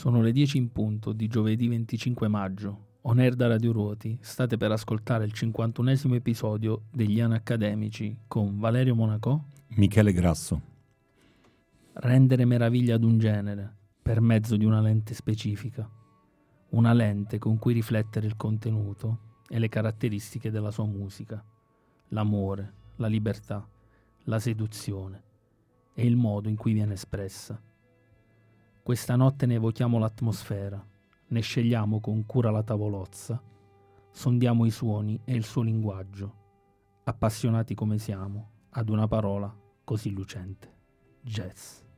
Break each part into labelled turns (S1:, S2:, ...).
S1: Sono le 10 in punto di giovedì 25 maggio. On air da Radio Ruoti, state per ascoltare il 51esimo episodio degli Anni Accademici con Valerio Monaco,
S2: Michele Grasso.
S1: Rendere meraviglia ad un genere per mezzo di una lente specifica. Una lente con cui riflettere il contenuto e le caratteristiche della sua musica. L'amore, la libertà, la seduzione e il modo in cui viene espressa. Questa notte ne evochiamo l'atmosfera, ne scegliamo con cura la tavolozza, sondiamo i suoni e il suo linguaggio, appassionati come siamo ad una parola così lucente. Jazz.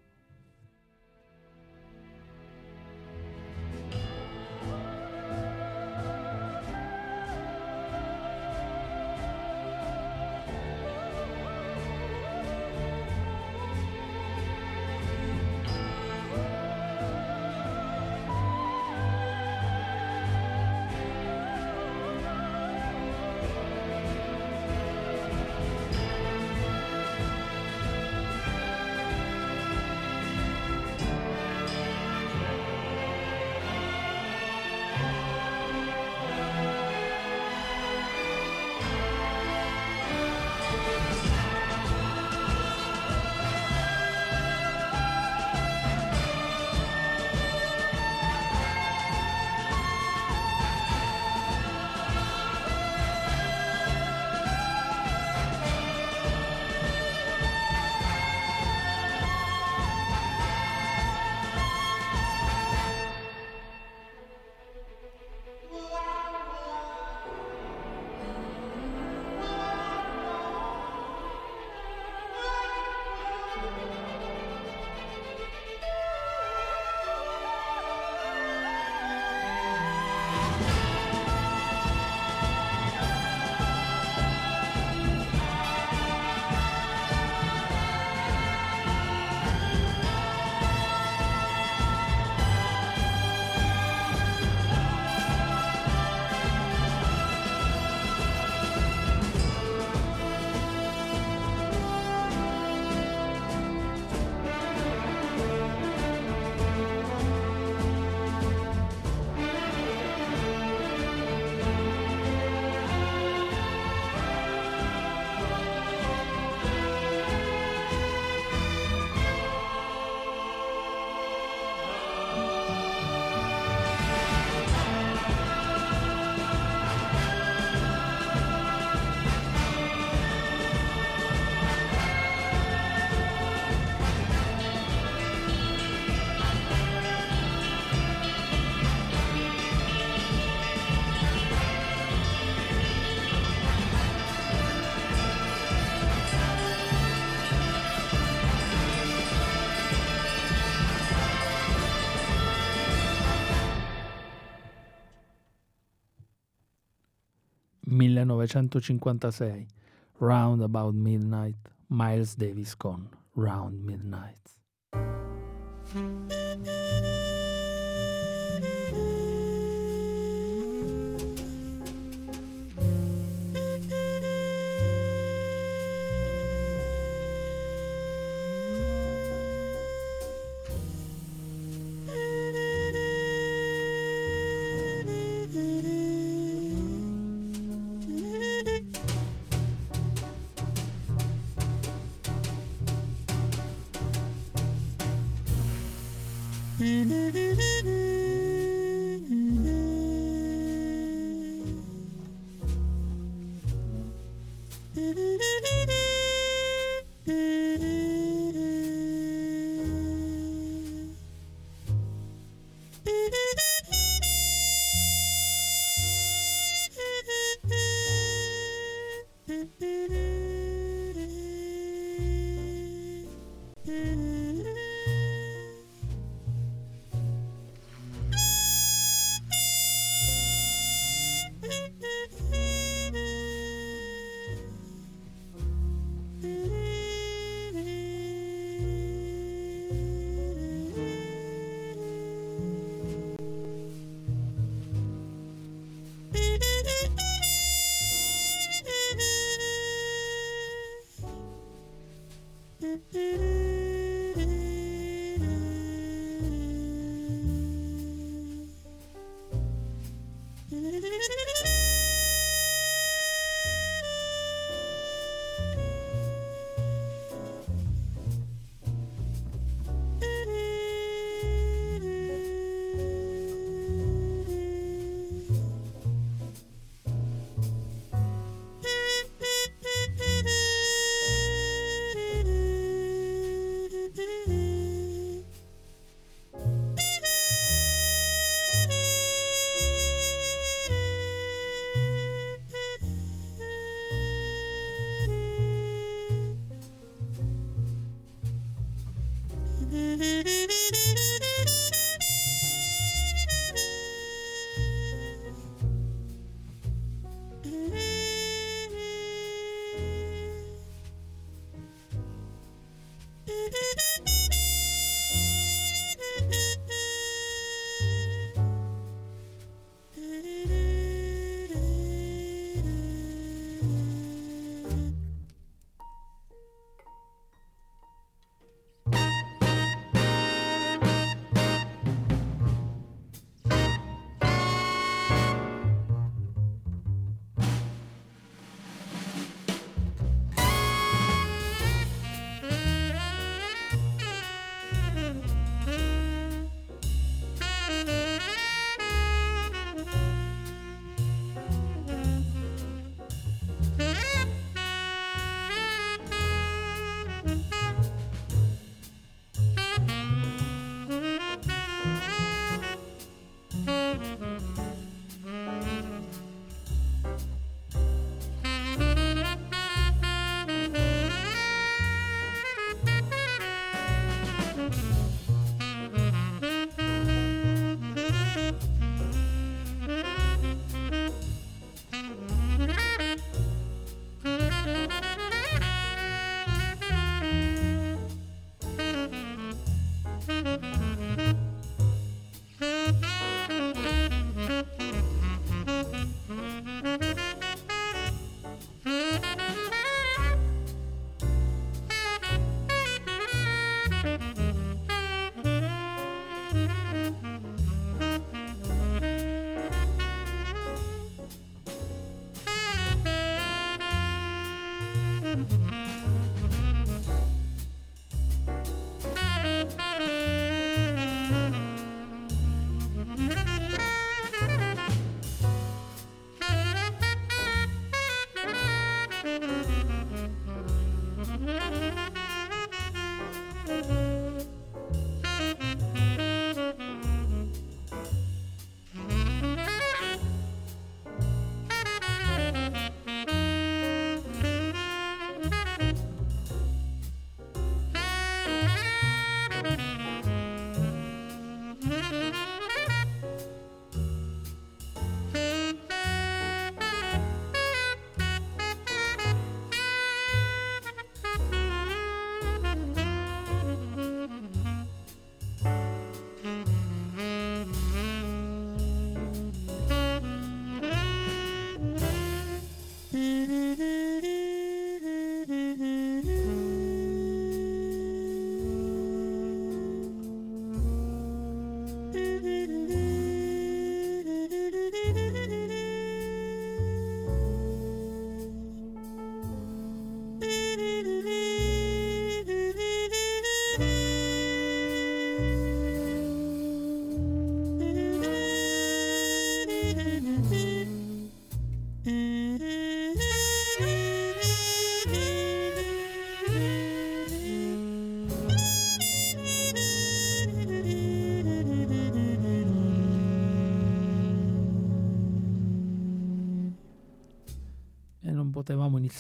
S1: 1956, Round About Midnight, Miles Davis con Round Midnight.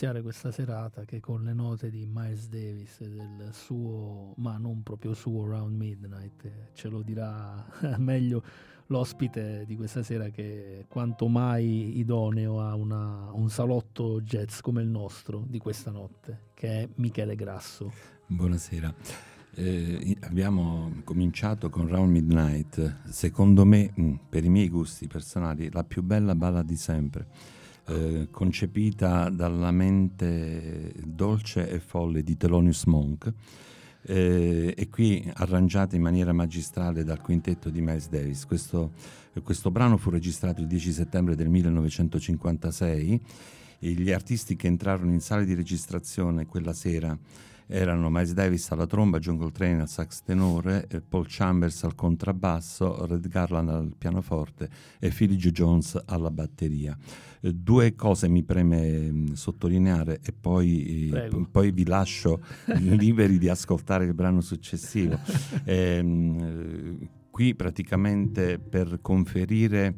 S1: Iniziare questa serata che con le note di Miles Davis e del suo, ma non proprio suo, Round Midnight, ce lo dirà meglio l'ospite di questa sera che è quanto mai idoneo a una, un salotto jazz come il nostro di questa notte, che è Michele Grasso.
S2: Buonasera. Eh, abbiamo cominciato con Round Midnight, secondo me, mm, per i miei gusti personali, la più bella balla di sempre eh, concepita dalla mente dolce e folle di Thelonious Monk eh, e qui arrangiata in maniera magistrale dal quintetto di Miles Davis. Questo, questo brano fu registrato il 10 settembre del 1956 e gli artisti che entrarono in sala di registrazione quella sera erano Miles Davis alla tromba, John Coltrane al sax tenore, Paul Chambers al contrabbasso, Red Garland al pianoforte e Joe Jones alla batteria. Eh, due cose mi preme mm, sottolineare e poi, eh, poi vi lascio liberi di ascoltare il brano successivo. eh, qui praticamente per conferire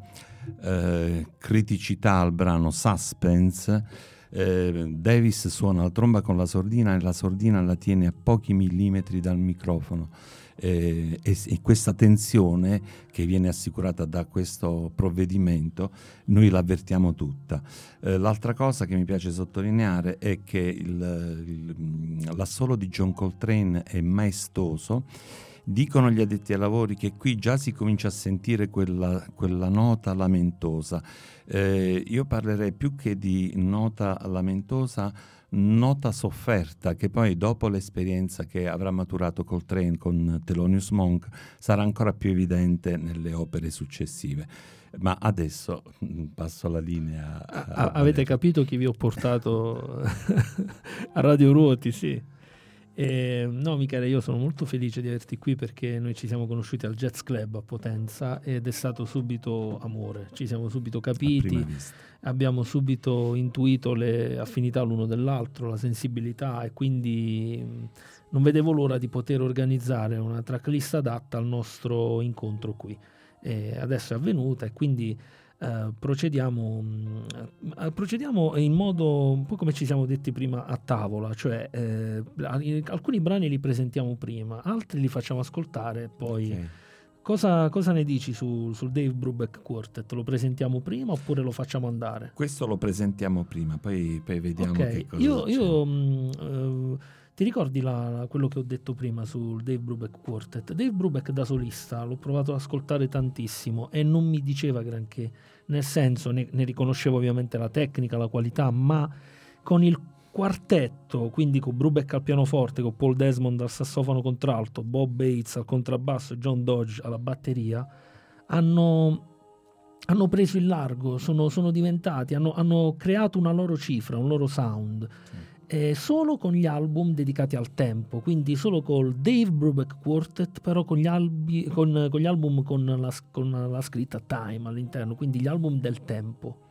S2: eh, criticità al brano Suspense eh, Davis suona la tromba con la sordina e la sordina la tiene a pochi millimetri dal microfono. Eh, e, e, questa tensione che viene assicurata da questo provvedimento noi l'avvertiamo tutta. Eh, l'altra cosa che mi piace sottolineare è che il, l'assolo di John Coltrane è maestoso Dicono gli addetti ai lavori che qui già si comincia a sentire quella, quella nota lamentosa. Eh, io parlerei più che di nota lamentosa, nota sofferta, che poi dopo l'esperienza che avrà maturato Coltrane con Thelonious Monk sarà ancora più evidente nelle opere successive. Ma adesso mm, passo la linea.
S1: A, a, avete capito chi vi ho portato a Radio Ruoti, sì. Eh, no, Michele, io sono molto felice di averti qui perché noi ci siamo conosciuti al Jazz Club a Potenza ed è stato subito amore, ci siamo subito capiti, abbiamo subito intuito le affinità l'uno dell'altro, la sensibilità e quindi non vedevo l'ora di poter organizzare una tracklist adatta al nostro incontro qui. E adesso è avvenuta e quindi Uh, procediamo, uh, procediamo, in modo un po' come ci siamo detti prima a tavola, cioè eh, alcuni brani li presentiamo prima, altri li facciamo ascoltare poi. Okay. Cosa, cosa, ne dici su, sul Dave Brubeck Quartet? Lo presentiamo prima oppure lo facciamo andare?
S2: Questo lo presentiamo prima, poi, poi vediamo okay. che cosa
S1: io, io mh, uh, ti ricordi la, quello che ho detto prima sul Dave Brubeck Quartet? Dave Brubeck da solista l'ho provato ad ascoltare tantissimo e non mi diceva granché, nel senso ne, ne riconoscevo ovviamente la tecnica, la qualità, ma con il quartetto, quindi con Brubeck al pianoforte, con Paul Desmond al sassofono contralto, Bob Bates al contrabbasso e John Dodge alla batteria, hanno, hanno preso il largo, sono, sono diventati, hanno, hanno, creato una loro cifra, un loro sound. Eh, solo con gli album dedicati al tempo, quindi solo col Dave Brubeck Quartet, però con gli, albi, con, con gli album con la, con la scritta Time all'interno, quindi gli album del tempo.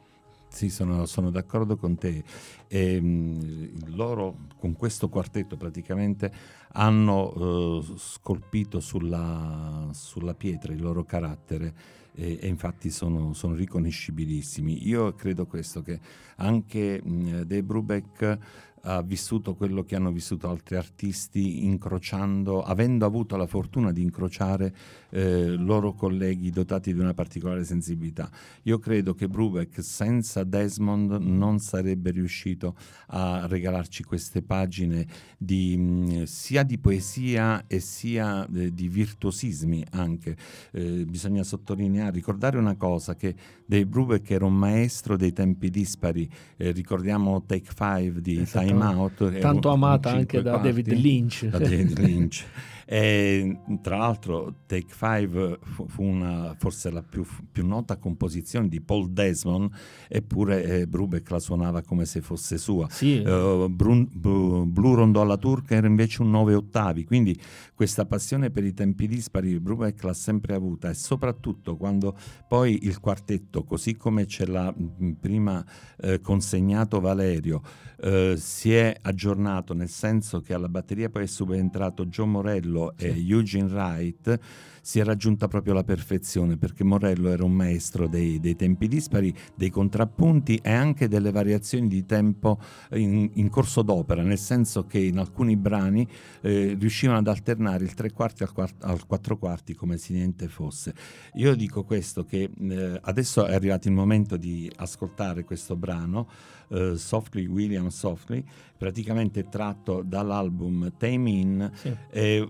S2: Sì, sono, sono, d'accordo con te. E, mh, loro con questo quartetto praticamente hanno uh, scolpito sulla, sulla, pietra il loro carattere e, e infatti sono, sono, riconoscibilissimi. Io credo questo, che anche mh, De Brubeck ha vissuto quello che hanno vissuto altri artisti, incrociando, avendo avuto la fortuna di incrociare eh, loro colleghi dotati di una particolare sensibilità. Io credo che Brubeck senza Desmond non sarebbe riuscito a regalarci queste pagine di, mh, sia di poesia e sia eh, di virtuosismi anche. Eh, bisogna sottolineare, ricordare una cosa, che Dave Brubeck era un maestro dei tempi dispari, eh, ricordiamo Take Five di Time Out.
S1: Tanto amata anche da David Lynch.
S2: Da David Lynch. E, tra l'altro Take Five fu, una, forse la più, più, nota composizione di Paul Desmond, eppure eh, Brubeck la suonava come se fosse sua.
S1: Sì.
S2: Uh, Brun, Blue, Blue Rondò alla turca era invece un nove ottavi, quindi questa passione per i tempi dispari Brubeck l'ha sempre avuta e soprattutto quando poi il quartetto, così come ce l'ha prima eh, consegnato Valerio, eh, si è aggiornato nel senso che alla batteria poi è subentrato John Morello Sì. e Eugene Wright si è raggiunta proprio la perfezione perché Morello era un maestro dei, dei tempi dispari, dei contrappunti e anche delle variazioni di tempo in, in corso d'opera, nel senso che in alcuni brani eh, riuscivano ad alternare il tre quarti al, quart- al, quattro quarti come se niente fosse. Io dico questo che eh, adesso è arrivato il momento di ascoltare questo brano uh, Softly William Softly, praticamente tratto dall'album Tame In.
S1: Sì.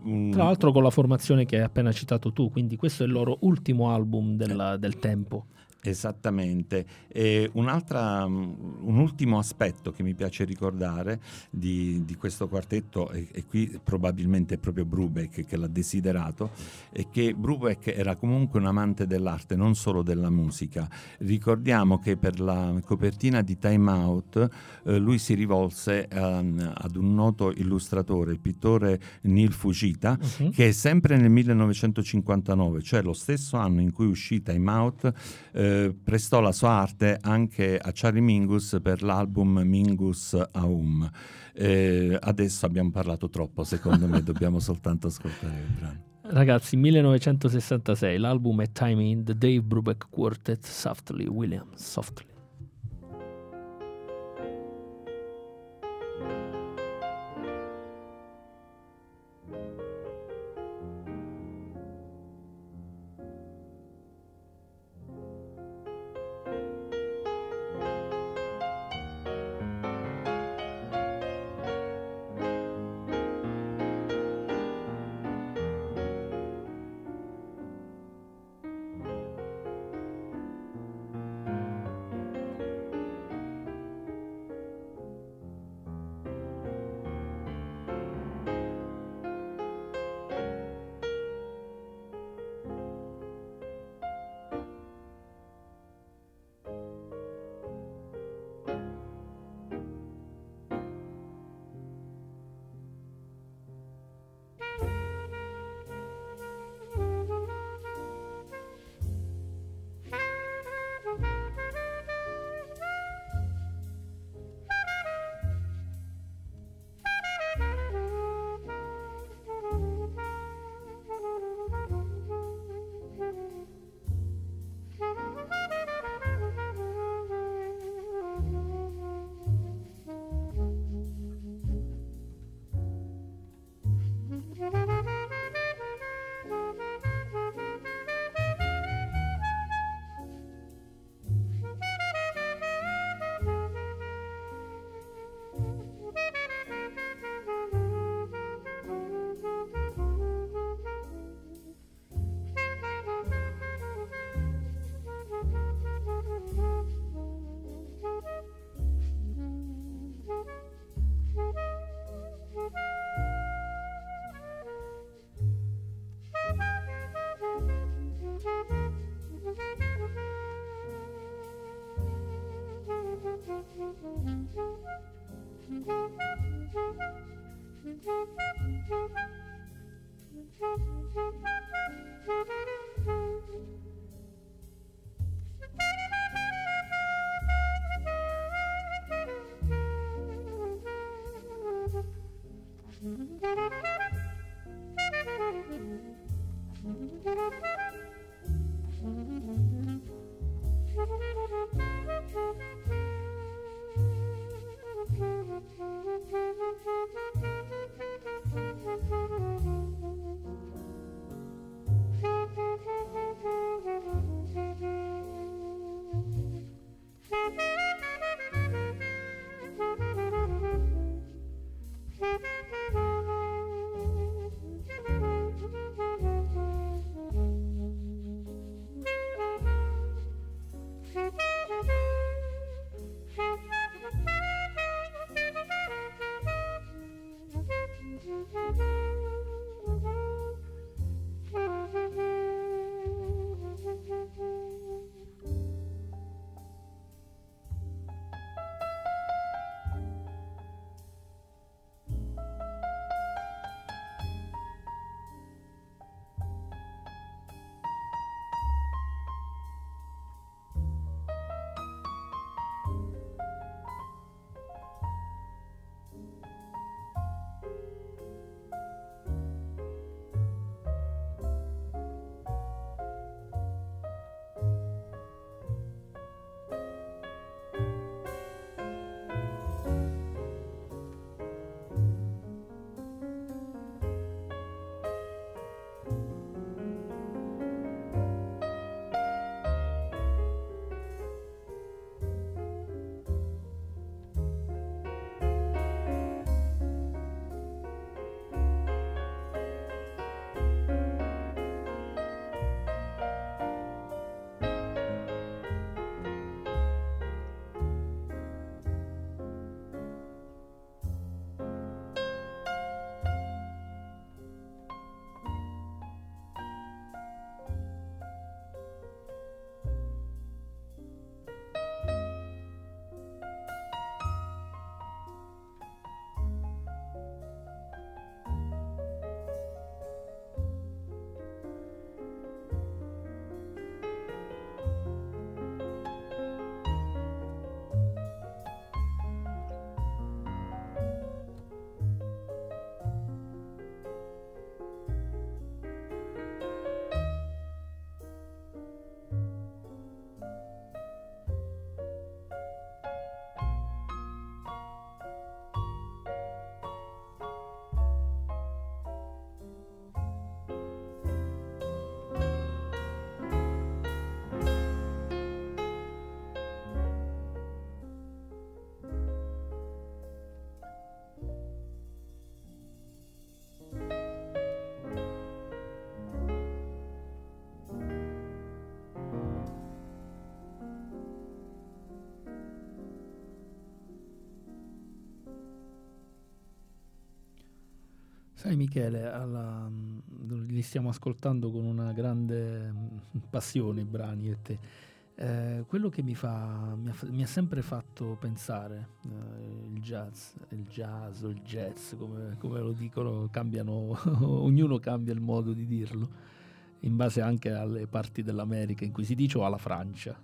S1: Un... Tra l'altro con la formazione che hai appena citato tu, quindi questo è il loro ultimo album della, del tempo.
S2: Esattamente. E un ultimo aspetto che mi piace ricordare di, di questo quartetto, e, e, qui probabilmente è proprio Brubeck che l'ha desiderato, è che Brubeck era comunque un amante dell'arte, non solo della musica. Ricordiamo che per la copertina di Time Out eh, lui si rivolse um, ad un noto illustratore, il pittore Neil Fujita, uh-huh. che sempre nel 1959, cioè lo stesso anno in cui uscì Time Out, eh, prestò la sua arte anche a Charlie Mingus per l'album Mingus Aum. Eh, adesso abbiamo parlato troppo, secondo me dobbiamo soltanto ascoltare il brano.
S1: Ragazzi, 1966, l'album è Time in The Dave Brubeck Quartet, Softly Williams, Softly. Sai Michele, alla, li stiamo ascoltando con una grande mm, passione i brani e te. Eh, quello che mi, fa, mi, ha, mi, ha, sempre fatto pensare, eh, il jazz, il jazz o il jazz, come, come lo dicono, cambiano, ognuno cambia il modo di dirlo, in base anche alle parti dell'America in cui si dice o alla Francia.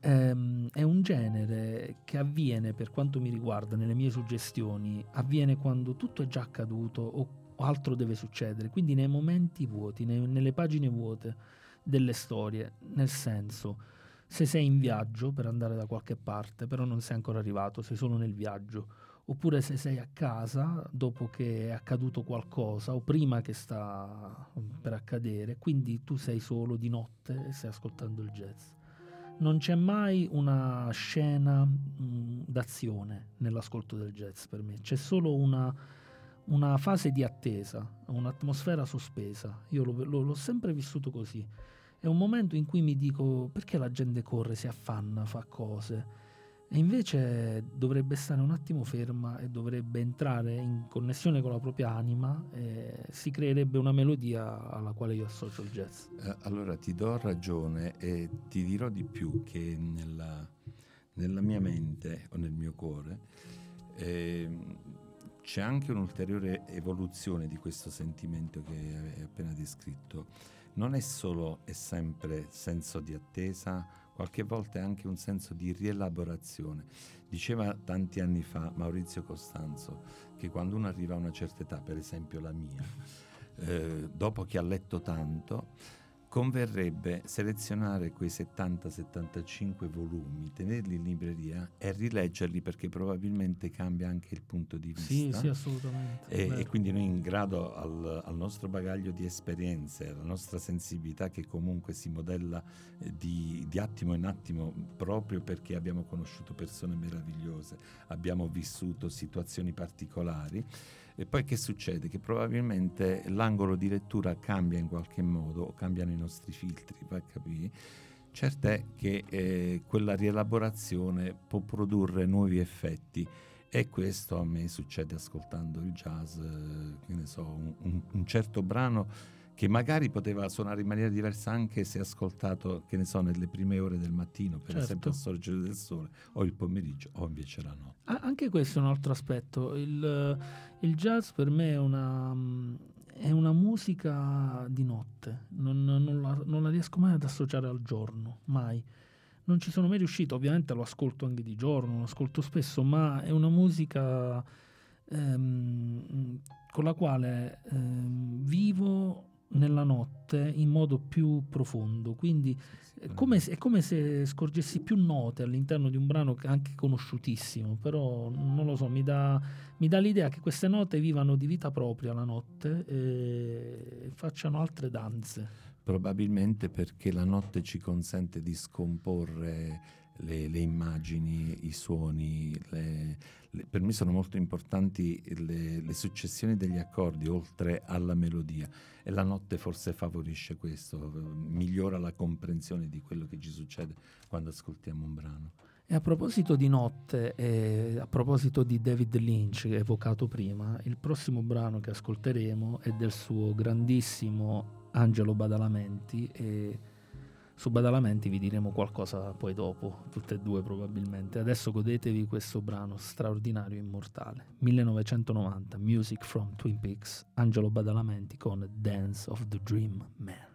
S1: Eh, è un genere che avviene, per quanto mi riguarda, nelle mie suggestioni, avviene quando tutto è già accaduto o altro deve succedere, quindi nei momenti vuoti, nei, nelle pagine vuote delle storie, nel senso se sei in viaggio per andare da qualche parte, però non sei ancora arrivato, sei solo nel viaggio, oppure se sei a casa dopo che è accaduto qualcosa o prima che sta per accadere, quindi tu sei solo di notte e stai ascoltando il jazz. Non c'è mai una scena mh, d'azione nell'ascolto del jazz per me, c'è solo una, una fase di attesa, un'atmosfera sospesa. Io lo, lo, l'ho sempre vissuto così è un momento in cui mi dico perché la gente corre, si affanna, fa cose. E invece dovrebbe stare un attimo ferma e dovrebbe entrare in connessione con la propria anima e si creerebbe una melodia alla quale io associo il jazz.
S2: Eh, allora ti do ragione e ti dirò di più che nella, nella mia mente o nel mio cuore eh, c'è anche un'ulteriore evoluzione di questo sentimento che hai appena descritto non è solo e sempre senso di attesa, qualche volta è anche un senso di rielaborazione. Diceva tanti anni fa Maurizio Costanzo che quando uno arriva a una certa età, per esempio la mia, eh, dopo che ha letto tanto, converrebbe selezionare quei 70-75 volumi, tenerli in libreria e rileggerli perché probabilmente cambia anche il punto di vista.
S1: Sì, sì, assolutamente.
S2: E, e quindi noi in grado al, al, nostro bagaglio di esperienze, alla nostra sensibilità che comunque si modella eh, di, di attimo in attimo proprio perché abbiamo conosciuto persone meravigliose, abbiamo vissuto situazioni particolari, e poi che succede? Che probabilmente l'angolo di lettura cambia in qualche modo, cambiano i nostri filtri, a capire. Certo è che eh, quella rielaborazione può produrre nuovi effetti e questo a me succede ascoltando il jazz, eh, che ne so, un, un certo brano che magari poteva suonare in maniera diversa anche se ascoltato, che ne so, nelle prime ore del mattino, per certo. esempio al sorgere del sole, o il pomeriggio, o invece la notte.
S1: Ah, anche questo è un altro aspetto. Il, il jazz per me è una, è una musica di notte, non, non, la, non la riesco mai ad associare al giorno, mai non ci sono mai riuscito, ovviamente lo ascolto anche di giorno, lo ascolto spesso, ma è una musica ehm, con la quale ehm, vivo nella notte in modo più profondo, quindi è come, se, è come se scorgessi più note all'interno di un brano anche conosciutissimo, però non lo so, mi dà, mi dà l'idea che queste note vivano di vita propria la notte e facciano altre danze.
S2: Probabilmente perché la notte ci consente di scomporre le, le immagini, i suoni, le, per me sono molto importanti le, successioni degli accordi oltre alla melodia e la notte forse favorisce questo, migliora la comprensione di quello che ci succede quando ascoltiamo un brano.
S1: E a proposito di notte e a proposito di David Lynch evocato prima, il prossimo brano che ascolteremo è del suo grandissimo Angelo Badalamenti e su Badalamenti vi diremo qualcosa poi dopo, tutte e due probabilmente. Adesso godetevi questo brano straordinario e immortale. 1990, Music from Twin Peaks, Angelo Badalamenti con Dance of the Dream Man.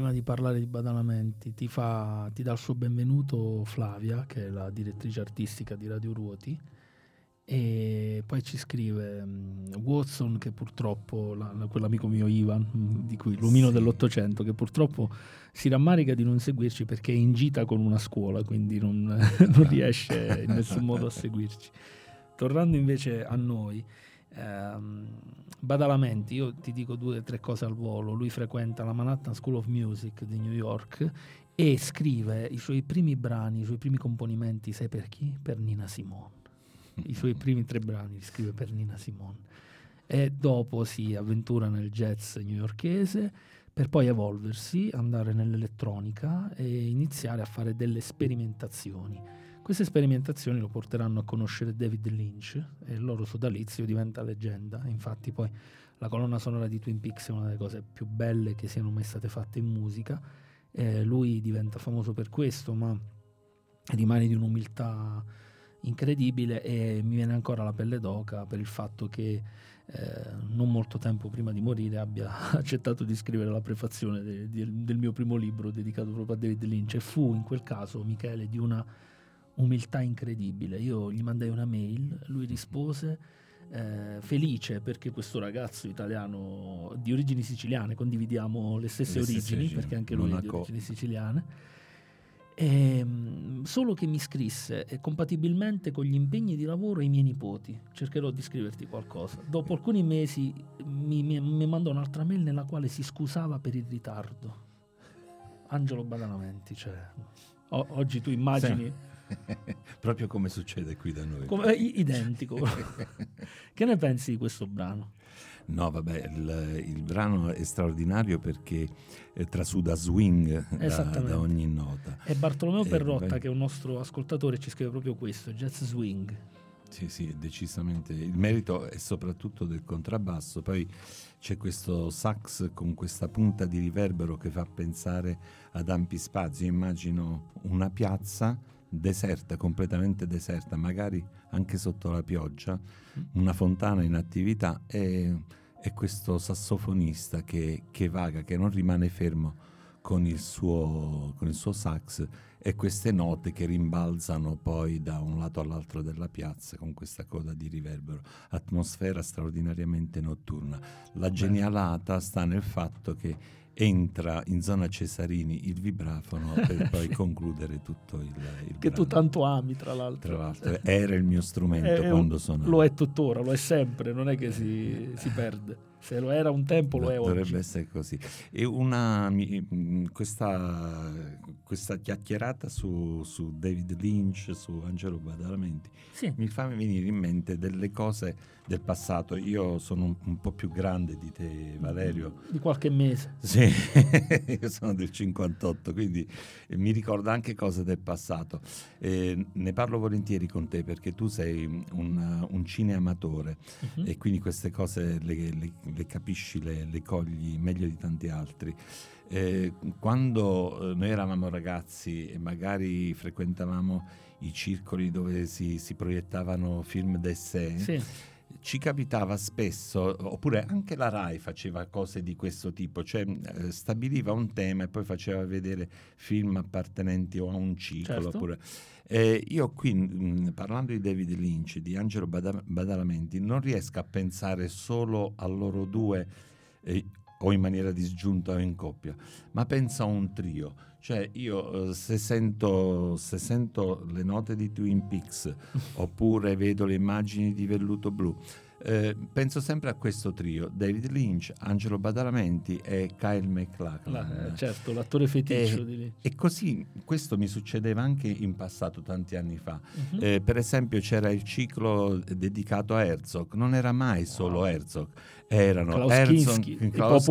S1: Prima di parlare di Badalamenti, ti, fa, ti dà il suo benvenuto Flavia, che è la direttrice artistica di Radio Ruoti, e poi ci scrive um, Watson, che purtroppo, la, la, quell'amico mio Ivan, mm, di cui l'omino sì. dell'Ottocento, che purtroppo si rammarica di non seguirci perché è in gita con una scuola, quindi non, non riesce in nessun modo a seguirci. Tornando invece a noi, ehm, Badalamenti, io ti dico due o tre cose al volo, lui frequenta la Manhattan School of Music di New York e scrive i suoi primi brani, i suoi primi componimenti, sai per chi? Per Nina Simone. I suoi primi tre brani li scrive per Nina Simone. E dopo si avventura nel jazz newyorkese per poi evolversi, andare nell'elettronica e iniziare a fare delle sperimentazioni. Queste sperimentazioni lo porteranno a conoscere David Lynch e il loro sodalizio diventa leggenda. Infatti poi la colonna sonora di Twin Peaks è una delle cose più belle che siano mai state fatte in musica. Eh, lui diventa famoso per questo, ma rimane di un'umiltà incredibile e mi viene ancora la pelle d'oca per il fatto che eh, non molto tempo prima di morire abbia accettato di scrivere la prefazione de, de, del mio primo libro dedicato proprio a David Lynch e fu in quel caso Michele di una umiltà incredibile. Io gli mandai una mail, lui rispose eh, felice perché questo ragazzo italiano di origini siciliane, condividiamo le stesse le origini, stesse perché anche lui è di origini siciliane, e, ehm, solo che mi scrisse compatibilmente con gli impegni di lavoro i miei nipoti. Cercherò di scriverti qualcosa. Dopo alcuni mesi mi, mi, mi mandò un'altra mail nella quale si scusava per il ritardo. Angelo Badalamenti, cioè, o, oggi tu immagini... Sì
S2: Proprio come succede qui da noi.
S1: Come, identico. che ne pensi di questo brano?
S2: No, vabbè, il, il brano è straordinario perché eh, trasuda swing da, da, ogni nota.
S1: E Bartolomeo Perrotta, beh, che è un nostro ascoltatore, ci scrive proprio questo, jazz swing.
S2: Sì, sì, decisamente. Il merito è soprattutto del contrabbasso, poi c'è questo sax con questa punta di riverbero che fa pensare ad ampi spazi. Io immagino una piazza deserta, completamente deserta, magari anche sotto la pioggia, una fontana in attività e, e questo sassofonista che, che, vaga, che non rimane fermo con il, suo, con il suo sax e queste note che rimbalzano poi da un lato all'altro della piazza con questa coda di riverbero, atmosfera straordinariamente notturna. La genialata sta nel fatto che entra in zona Cesarini il vibrafono per poi concludere tutto il, il
S1: che brano. tu tanto ami tra l'altro.
S2: tra l'altro era il mio strumento quando sono
S1: lo è tuttora lo è sempre non è che si, si perde se lo era un tempo lo è
S2: oggi.
S1: Dovrebbe
S2: essere così. E una, questa, questa chiacchierata su, su, David Lynch, su Angelo Badalamenti, sì. mi fa venire in mente delle cose del passato. Io sono un, un, po' più grande di te, Valerio.
S1: Di qualche mese.
S2: Sì, io sono del 58, quindi mi ricordo anche cose del passato. Eh, ne parlo volentieri con te perché tu sei un, un cineamatore uh-huh. e quindi queste cose le, le le capisci, le, le cogli meglio di tanti altri. Eh, quando eh, noi eravamo ragazzi e magari frequentavamo i circoli dove si, si proiettavano film d'essè, sì. ci capitava spesso, oppure anche la RAI faceva cose di questo tipo, cioè eh, stabiliva un tema e poi faceva vedere film appartenenti o a un ciclo. Certo. Oppure, eh, io qui, mh, parlando di David Lynch, di Angelo Bada- Badalamenti, non riesco a pensare solo a loro due eh, o in maniera disgiunta o in coppia, ma penso a un trio. Cioè io eh, se, sento, se sento le note di Twin Peaks oppure vedo le immagini di Velluto Blu, eh, penso sempre a questo trio, David Lynch, Angelo Badalamenti e Kyle MacLachlan.
S1: La, certo, l'attore feticcio e, di lì.
S2: E così questo mi succedeva anche in passato, tanti anni fa. Uh-huh. Eh, per esempio c'era il ciclo dedicato a Herzog, non era mai solo wow. Herzog, erano Herzog, Klaus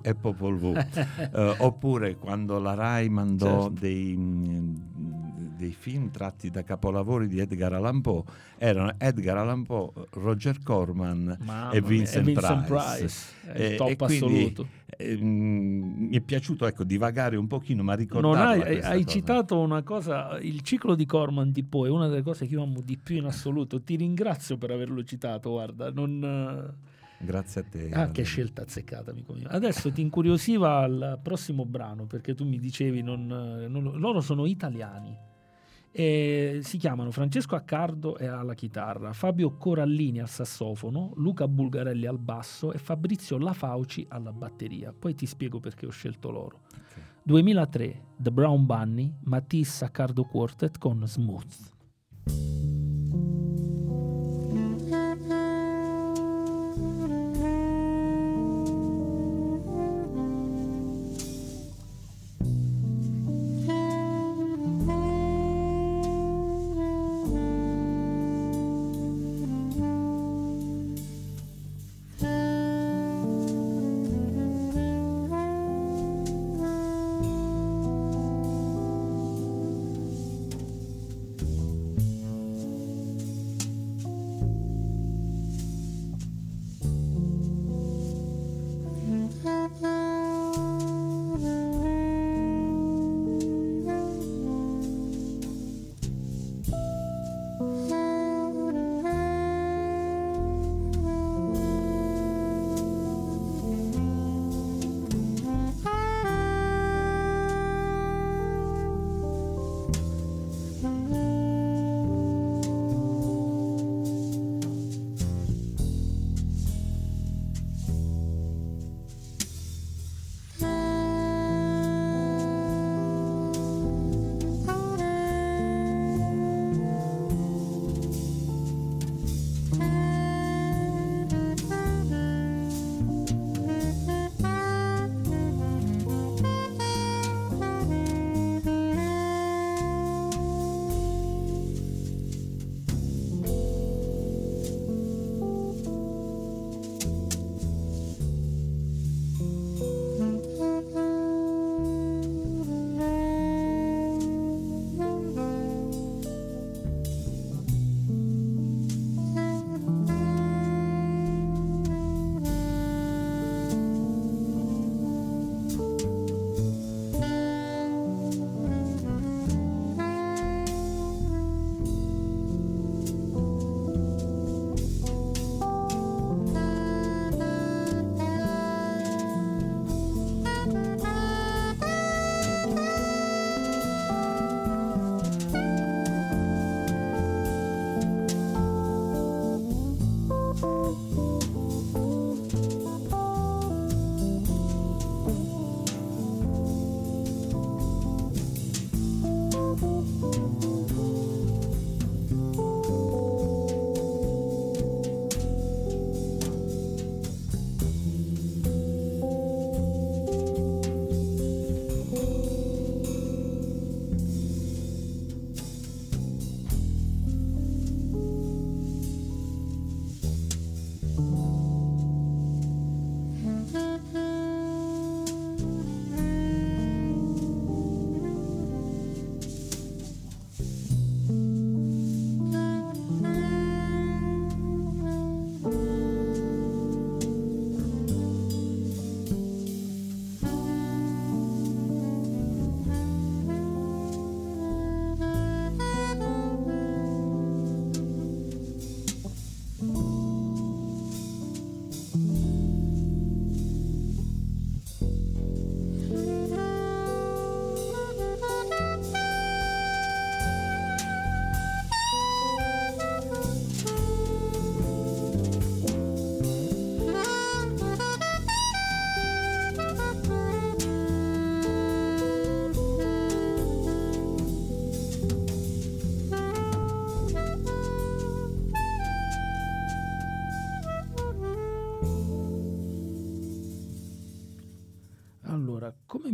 S2: e Popol Vuh. uh, oppure quando la RAI mandò certo. dei... Mh, dei film tratti da capolavori di Edgar Allan Poe erano Edgar Allan Poe, Roger Corman Mamma e Vincent, Vincent Price. Price.
S1: Eh, top e assoluto.
S2: eh, mi è piaciuto ecco, divagare un pochino, ma ricordare.
S1: Hai, hai citato una cosa, il ciclo di Corman di Poe è una delle cose che io amo di più in assoluto. Ti ringrazio per averlo citato, guarda, non
S2: Grazie a te.
S1: Ah, che scelta azzeccata, amico mio. Adesso ti incuriosiva al prossimo brano, perché tu mi dicevi, non, non, loro sono italiani. E si chiamano Francesco Accardo alla chitarra, Fabio Corallini al sassofono, Luca Bulgarelli al basso e Fabrizio Lafauci alla batteria. Poi ti spiego perché ho scelto loro. Okay. 2003, The Brown Bunny, Matisse Accardo Quartet con Smooth.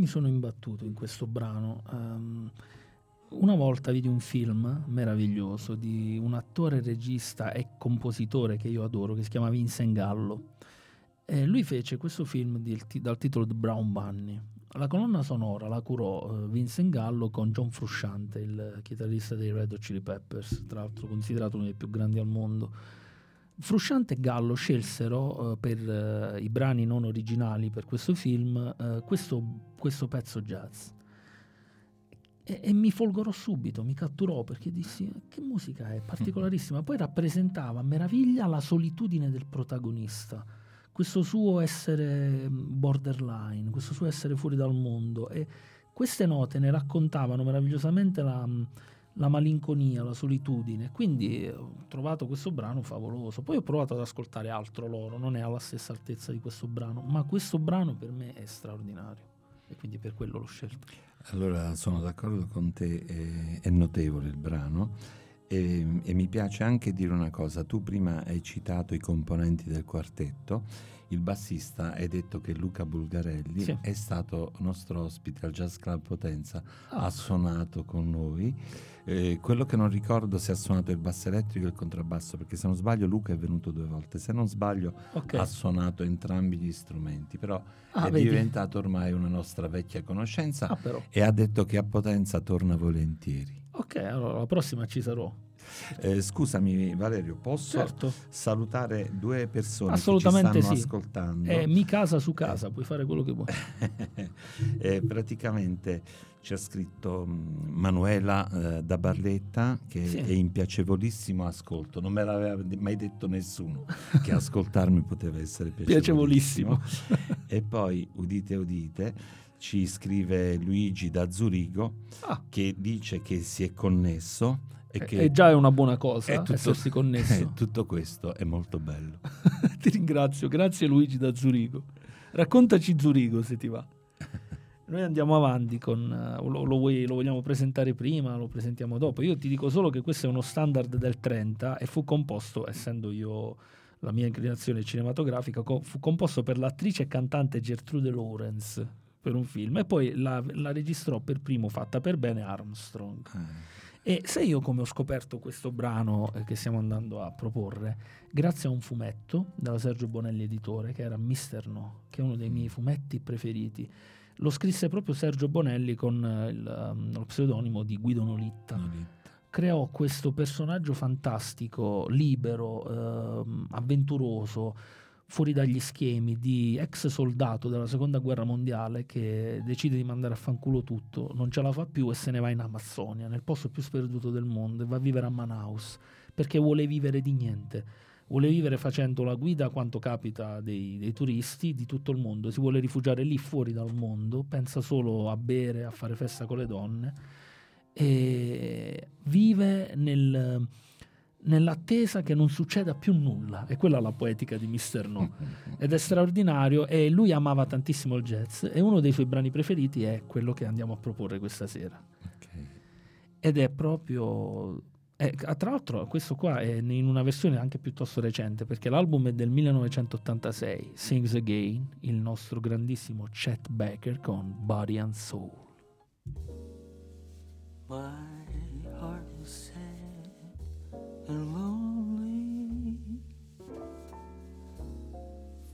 S1: Mi sono imbattuto in questo brano? Um, una volta vidi un film meraviglioso di un attore, regista e compositore che io adoro, che si chiama Vincent Gallo. E lui fece questo film di, dal titolo The Brown Bunny. La colonna sonora la curò uh, Vincent Gallo con John Frusciante, il chitarrista dei Red Hot Chili Peppers, tra l'altro considerato uno dei più grandi al mondo. Frusciante e Gallo scelsero uh, per uh, i brani non originali per questo film uh, questo, questo, pezzo jazz. E, e, mi folgorò subito, mi catturò perché dissi che musica è particolarissima. Poi rappresentava a meraviglia la solitudine del protagonista. questo suo essere borderline, questo suo essere fuori dal mondo e queste note ne raccontavano meravigliosamente la, la malinconia, la solitudine. Quindi eh, ho trovato questo brano favoloso. Poi ho provato ad ascoltare altro loro, non è alla stessa altezza di questo brano, ma questo brano per me è straordinario e quindi per quello l'ho scelto.
S2: Allora sono d'accordo con te, è, notevole il brano e, e mi piace anche dire una cosa, tu prima hai citato i componenti del quartetto il bassista hai detto che Luca Bulgarelli sì. è stato nostro ospite al Jazz Club Potenza, ah. ha suonato con noi. Eh, quello che non ricordo se ha suonato il basso elettrico e il contrabbasso, perché se non sbaglio Luca è venuto due volte, se non sbaglio okay. ha suonato entrambi gli strumenti, però ah, è vedi. diventato ormai una nostra vecchia conoscenza ah, e ha detto che a Potenza torna volentieri.
S1: Ok, allora la prossima ci sarò.
S2: Eh, scusami Valerio, posso certo. salutare due persone Assolutamente che ci stanno
S1: sì.
S2: ascoltando?
S1: È mi casa su casa, puoi fare quello che vuoi.
S2: eh, praticamente ci ha scritto mm, Manuela eh, da Barletta che sì. è in piacevolissimo ascolto, non me l'aveva mai detto nessuno che ascoltarmi poteva essere piacevolissimo. piacevolissimo. e poi, udite udite, ci scrive Luigi da Zurigo ah. che dice che si è connesso
S1: e che è già una buona cosa tutto, essersi connesso.
S2: tutto questo è molto bello.
S1: ti ringrazio, grazie Luigi da Zurigo. Raccontaci Zurigo se ti va. Noi andiamo avanti con... Uh, lo, lo, vuoi, lo, vogliamo presentare prima, lo presentiamo dopo. Io ti dico solo che questo è uno standard del 30 e fu composto, essendo io la mia inclinazione cinematografica, co- fu composto per l'attrice e cantante Gertrude Lawrence per un film e poi la, la registrò per primo fatta per bene Armstrong. Eh. E se io come ho scoperto questo brano eh, che stiamo andando a proporre, grazie a un fumetto della Sergio Bonelli editore, che era Mister No, che è uno dei miei fumetti preferiti, lo scrisse proprio Sergio Bonelli con eh, il, um, lo pseudonimo di Guido Nolitta. Nolitta. Creò questo personaggio fantastico, libero, eh, avventuroso, fuori dagli schemi di ex soldato della seconda guerra mondiale che decide di mandare a fanculo tutto, non ce la fa più e se ne va in Amazzonia, nel posto più sperduto del mondo, e va a vivere a Manaus perché vuole vivere di niente. Vuole vivere facendo la guida quanto capita dei, dei turisti di tutto il mondo, si vuole rifugiare lì fuori dal mondo, pensa solo a bere, a fare festa con le donne e vive nel, nell'attesa che non succeda più nulla. E quella è la poetica di Mister No. Ed è straordinario e lui amava tantissimo il jazz e uno dei suoi brani preferiti è quello che andiamo a proporre questa sera. Okay. Ed è proprio... È, tra l'altro questo qua è in una versione anche piuttosto recente perché l'album è del 1986, Sings Again, il nostro grandissimo Chet Baker con Body and Soul. Heart and lonely.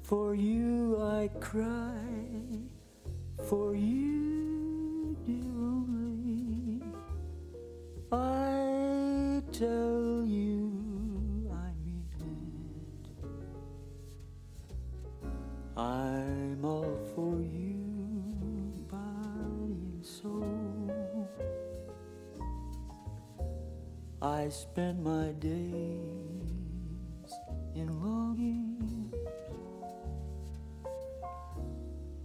S1: For you I cry, for you, dear only. I tell you I mean it. I'm all for you, I spend my days in longing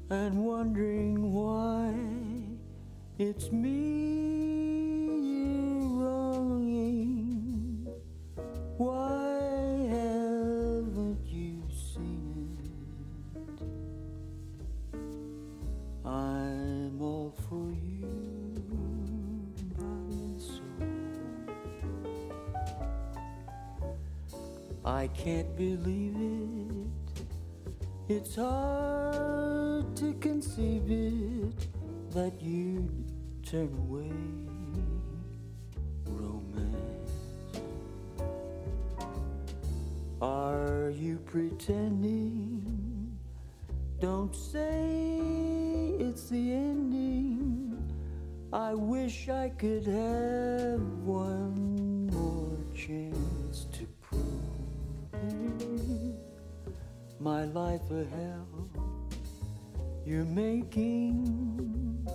S1: and wondering why it's me I can't believe it. It's hard to conceive it that you'd turn away romance. Are you pretending? Don't say it's the ending. I wish I could have one more chance to my life a hell you're making.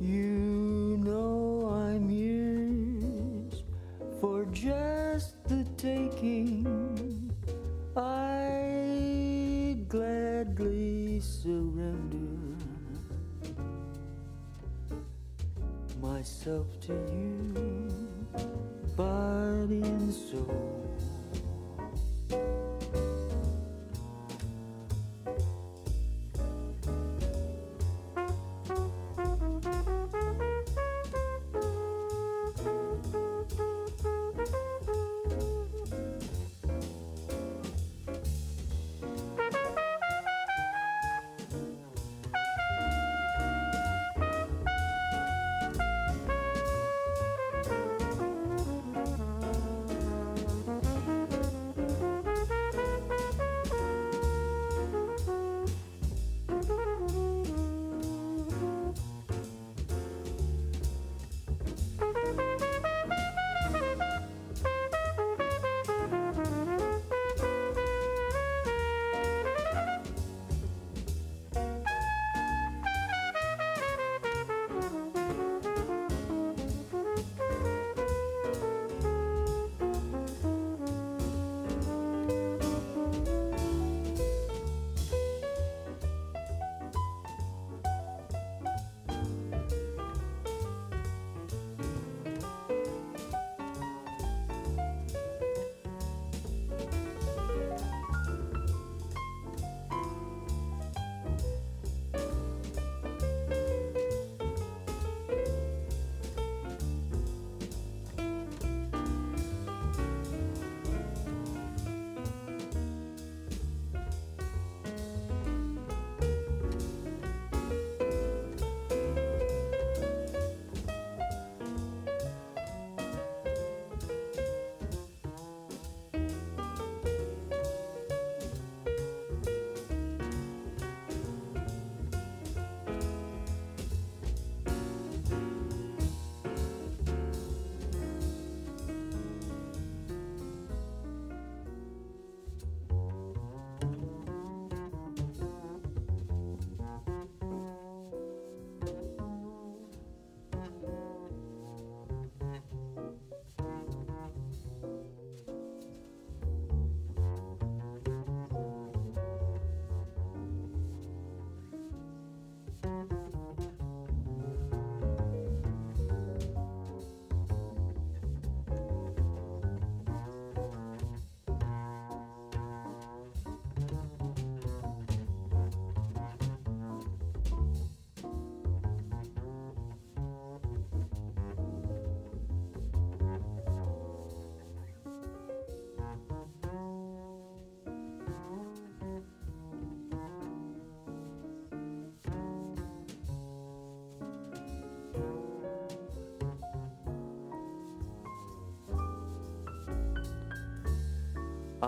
S1: You know I'm yours for just the taking. I gladly surrender
S3: myself to you, body and soul.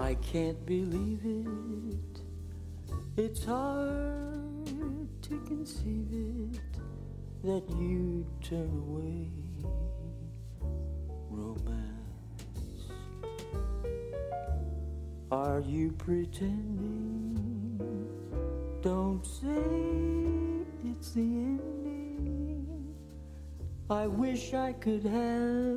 S3: I can't believe it. It's hard to conceive it that you turn away romance. Are you pretending? Don't say it's the ending. I wish I could have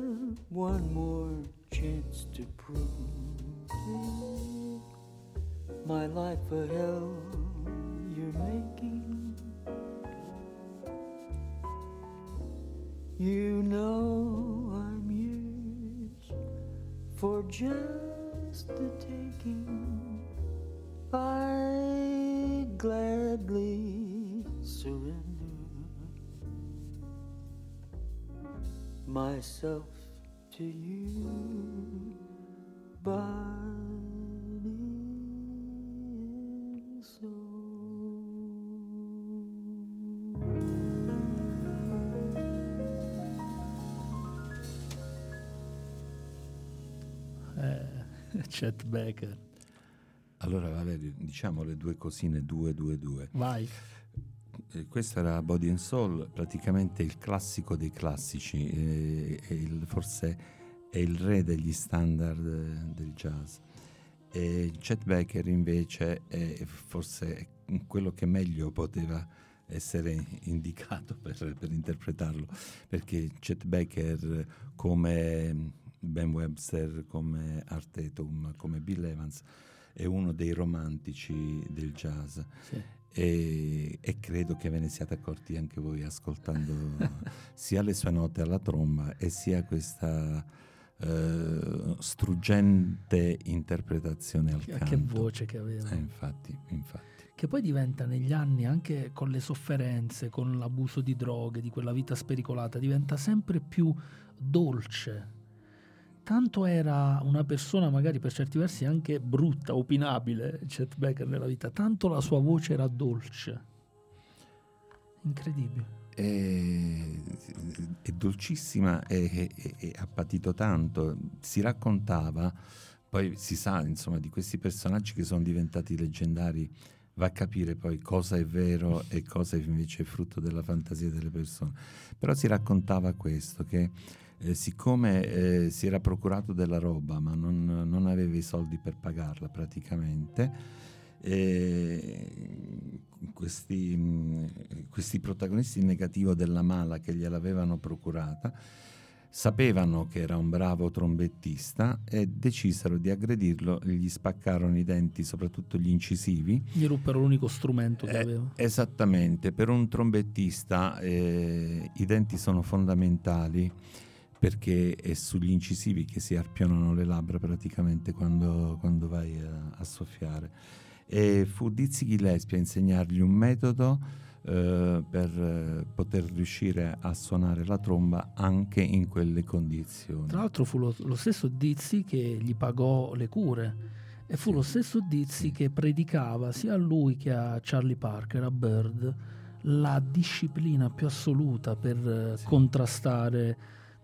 S3: myself to you.
S1: Chet Baker.
S2: Allora Valerio, diciamo le due cosine 222.
S1: Vai.
S2: Eh, questo era Body and Soul, praticamente il classico dei classici, eh, il, forse è il re degli standard eh, del jazz. E Chet Baker invece è forse quello che meglio poteva essere indicato per, per interpretarlo, perché Chet Baker come Ben Webster, come Art Tatum, come Bill Evans, è uno dei romantici del jazz. Sì. E, e credo che ve ne siate accorti anche voi ascoltando sia le sue note alla tromba e sia questa eh, struggente interpretazione al
S1: Che-
S2: canto.
S1: Che voce che aveva.
S2: Eh, infatti, infatti.
S1: Che poi diventa negli anni, anche con le sofferenze, con l'abuso di droghe, di quella vita spericolata, diventa sempre più dolce. Tanto era una persona magari per certi versi anche brutta, opinabile, Chet Baker nella vita, tanto la sua voce era dolce. Incredibile.
S2: È, è dolcissima e ha patito tanto. Si raccontava, poi si sa insomma di questi personaggi che sono diventati leggendari, va a capire poi cosa è vero e cosa invece è frutto della fantasia delle persone. Però si raccontava questo, che eh, siccome eh, si era procurato della roba ma non, non aveva i soldi per pagarla praticamente, e questi, mh, questi protagonisti in negativo della mala che gliel'avevano procurata sapevano che era un bravo trombettista e decisero di aggredirlo, gli spaccarono i denti, soprattutto gli incisivi.
S1: Gli ruppero l'unico strumento che
S2: Eh,
S1: aveva.
S2: Esattamente, per un trombettista eh, i denti sono fondamentali perché è sugli incisivi che si arpionano le labbra praticamente quando, quando vai a, a soffiare. E fu Dizzy Gillespie a insegnargli un metodo eh, per eh, poter riuscire a suonare la tromba anche in quelle condizioni.
S1: Tra l'altro fu lo, lo stesso Dizzy che gli pagò le cure e fu
S2: Sì.
S1: lo stesso Dizzy
S2: Sì.
S1: che predicava sia a lui che a Charlie Parker, a Bird, la disciplina più assoluta per eh,
S2: Sì.
S1: contrastare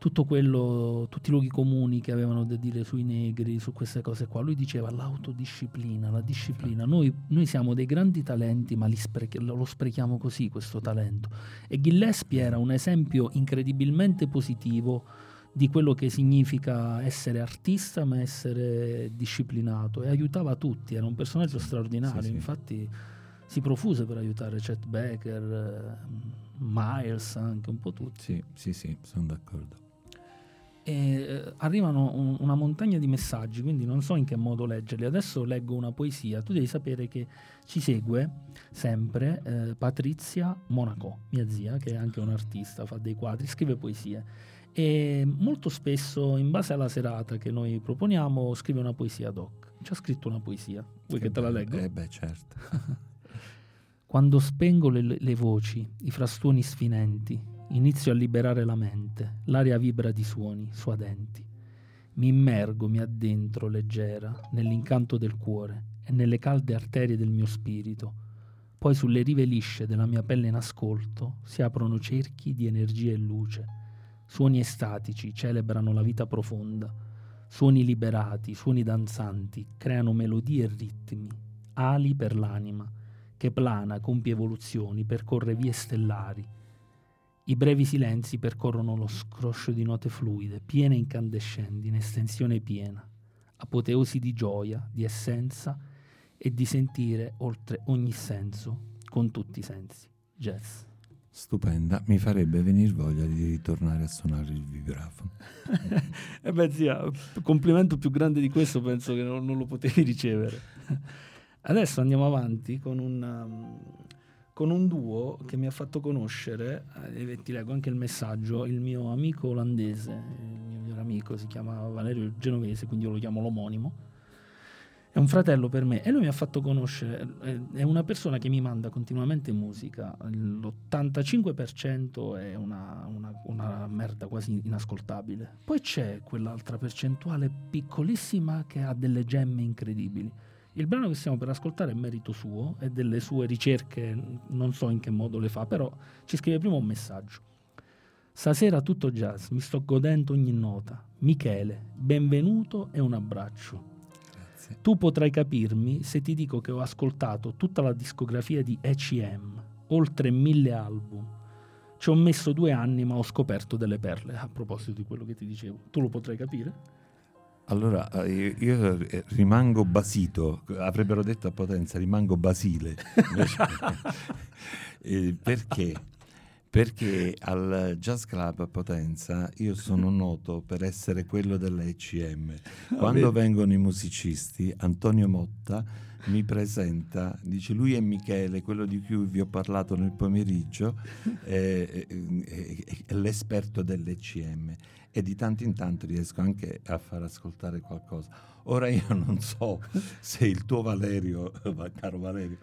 S1: tutto quello, tutti i luoghi comuni che avevano da dire sui negri, su queste cose qua. Lui diceva l'autodisciplina, la disciplina. Noi, noi siamo dei grandi talenti, ma sprech- lo sprechiamo così questo talento. E Gillespie era un esempio incredibilmente positivo di quello che significa essere artista ma essere disciplinato e aiutava tutti, era un personaggio
S2: Sì,
S1: straordinario,
S2: sì, sì.
S1: infatti si profuse per aiutare Chet Baker, eh, Miles anche un po' tutti.
S2: Sì, sì, sì, sono d'accordo.
S1: E eh, arrivano un- una montagna di messaggi, quindi non so in che modo leggerli. Adesso leggo una poesia. Tu devi sapere che ci segue sempre eh, Patrizia Monaco, mia zia, che è anche un'artista, fa dei quadri, scrive poesie. E molto spesso, in base alla serata che noi proponiamo, scrive una poesia ad hoc. Ci ha scritto una poesia. Vuoi che, te la leggo?
S2: Eh beh, certo.
S1: Quando spengo le, le voci, i frastuoni sfinenti, inizio a liberare la mente, l'aria vibra di suoni suadenti. Mi immergo, mi addentro leggera nell'incanto del cuore e nelle calde arterie del mio spirito. Poi sulle rive lisce della mia pelle in ascolto si aprono cerchi di energia e luce. Suoni estatici celebrano la vita profonda. Suoni liberati, suoni danzanti creano melodie e ritmi, ali per l'anima che plana, compie evoluzioni, percorre vie stellari. I brevi silenzi percorrono lo scroscio di note fluide, piene e incandescenti, in estensione piena, apoteosi di gioia, di essenza e di sentire oltre ogni senso, con tutti i sensi. Jazz.
S2: Stupenda, mi farebbe venire voglia di ritornare a suonare il vibrafono.
S1: e Eh beh, zia, complimento più grande di questo penso che non, non lo potevi ricevere. Adesso andiamo avanti con un, um, con un duo che mi ha fatto conoscere, eh, e ti leggo anche il messaggio, il mio amico olandese, il mio migliore amico si chiama Valerio Genovese, quindi io lo chiamo l'omonimo. È un fratello per me e lui mi ha fatto conoscere, è- una persona che mi manda continuamente musica, l'85% è una, una- una merda quasi inascoltabile, poi c'è quell'altra percentuale piccolissima che ha delle gemme incredibili. Il brano che stiamo per ascoltare è merito suo e delle sue ricerche, non so in che modo le fa, però ci scrive prima un messaggio. Stasera tutto jazz, mi sto godendo ogni nota. Michele, benvenuto e un abbraccio.
S2: Grazie.
S1: Tu potrai capirmi se ti dico che ho ascoltato tutta la discografia di ECM, oltre mille album. Ci ho messo due anni ma ho scoperto delle perle, a proposito di quello che ti dicevo. Tu lo potrai capire?
S2: Allora, eh, io, io, eh, rimango basito, avrebbero detto a Potenza, rimango basile. Eh, perché? Perché al Jazz Club a Potenza io sono noto per essere quello dell'ECM. Quando
S1: vedi.
S2: vengono i musicisti, Antonio Motta mi presenta, dice lui è Michele, quello di cui vi ho parlato nel pomeriggio, è, è- è- è l'esperto dell'ECM e di tanto in tanto riesco anche a far ascoltare qualcosa. Ora io non so se il tuo Valerio, caro Valerio,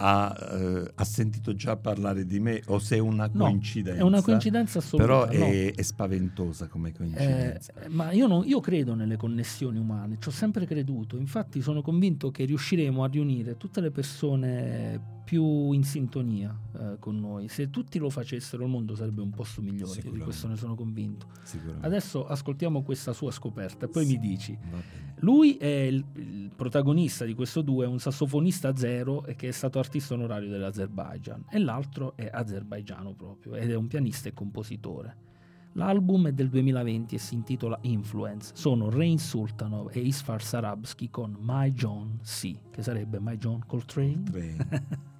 S2: ha, eh, ha sentito già parlare di me o se è una
S1: No,
S2: coincidenza.
S1: è una coincidenza assoluta.
S2: Però
S1: no.
S2: è, è spaventosa come
S1: Eh,
S2: coincidenza.
S1: ma io, non- io credo nelle connessioni umane, ci ho sempre creduto, infatti sono convinto che riusciremo a riunire tutte le persone più in sintonia eh, con noi. Se tutti lo facessero il mondo sarebbe un posto migliore, di questo ne sono convinto. Adesso ascoltiamo questa sua scoperta e poi
S2: Sì.
S1: mi dici. Lui è il, il protagonista di questo duo, è un sassofonista zero e che è stato artista onorario dell'Azerbaijan e l'altro è azerbaigiano proprio ed è un pianista e compositore. L'album è del 2020 e si intitola Influence. Sono Rain Sultanov e Isfar Sarabsky con My John C, che sarebbe My John Coltrane.
S2: Tre.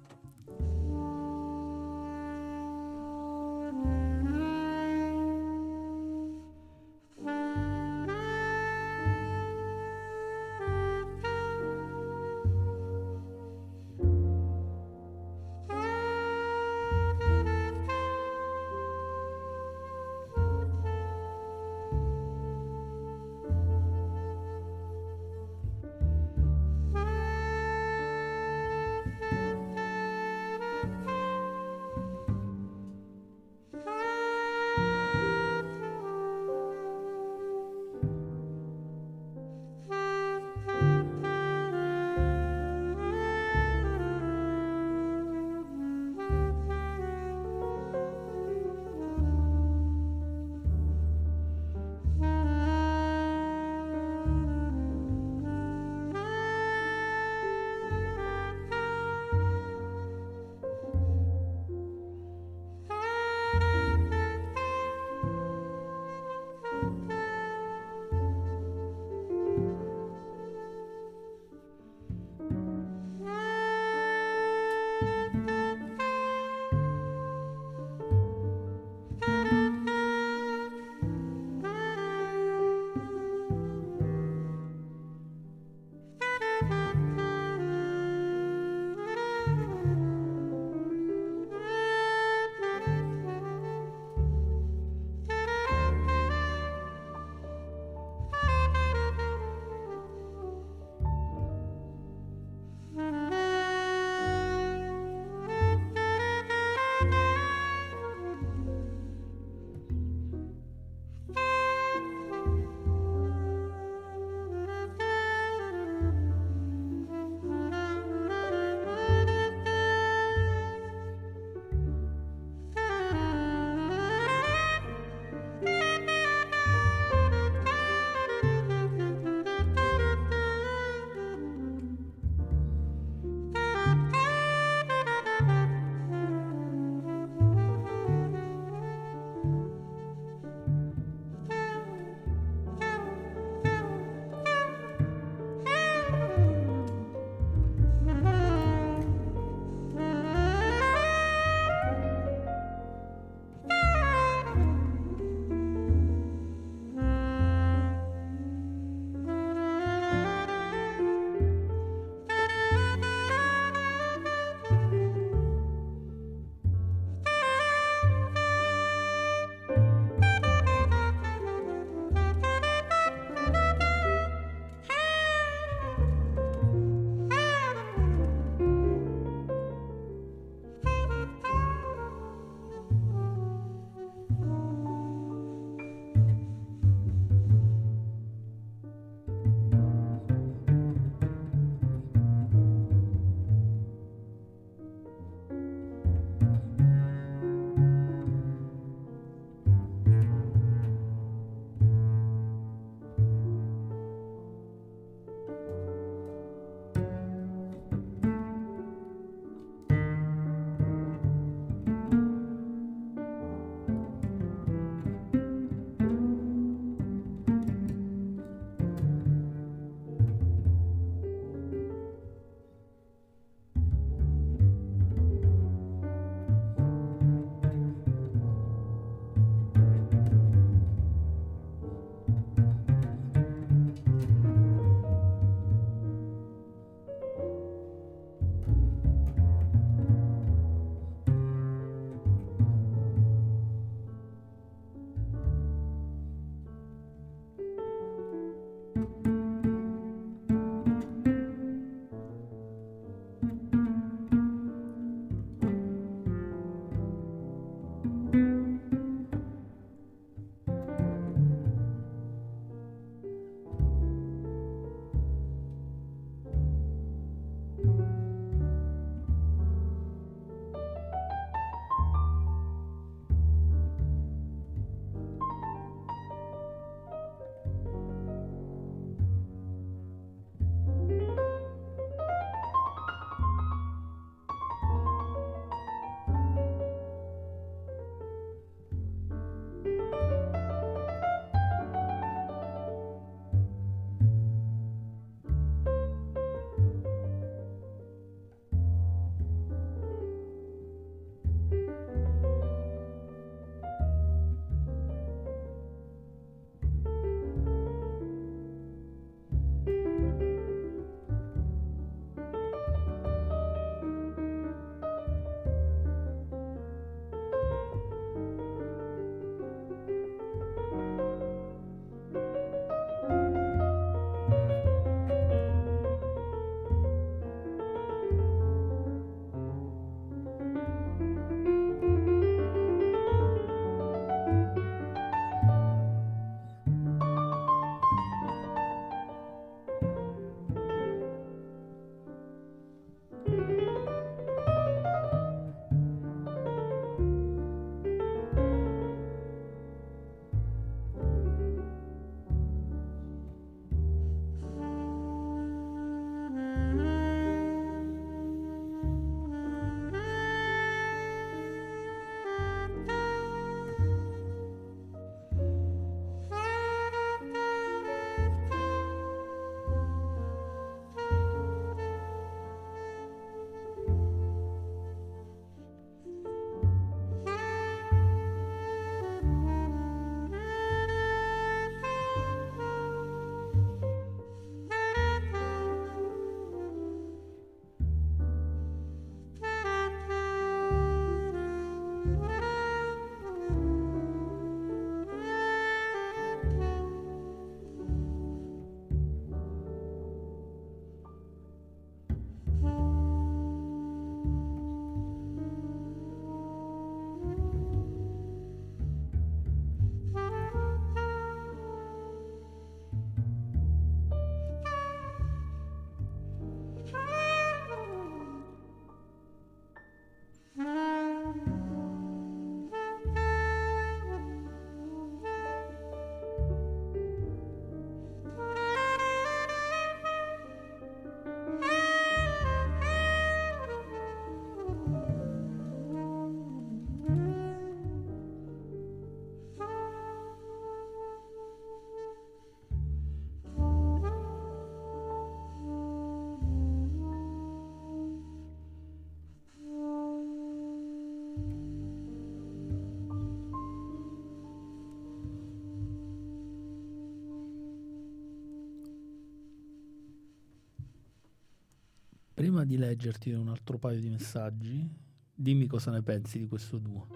S1: prima di leggerti un altro paio di messaggi, dimmi cosa ne pensi di questo duo.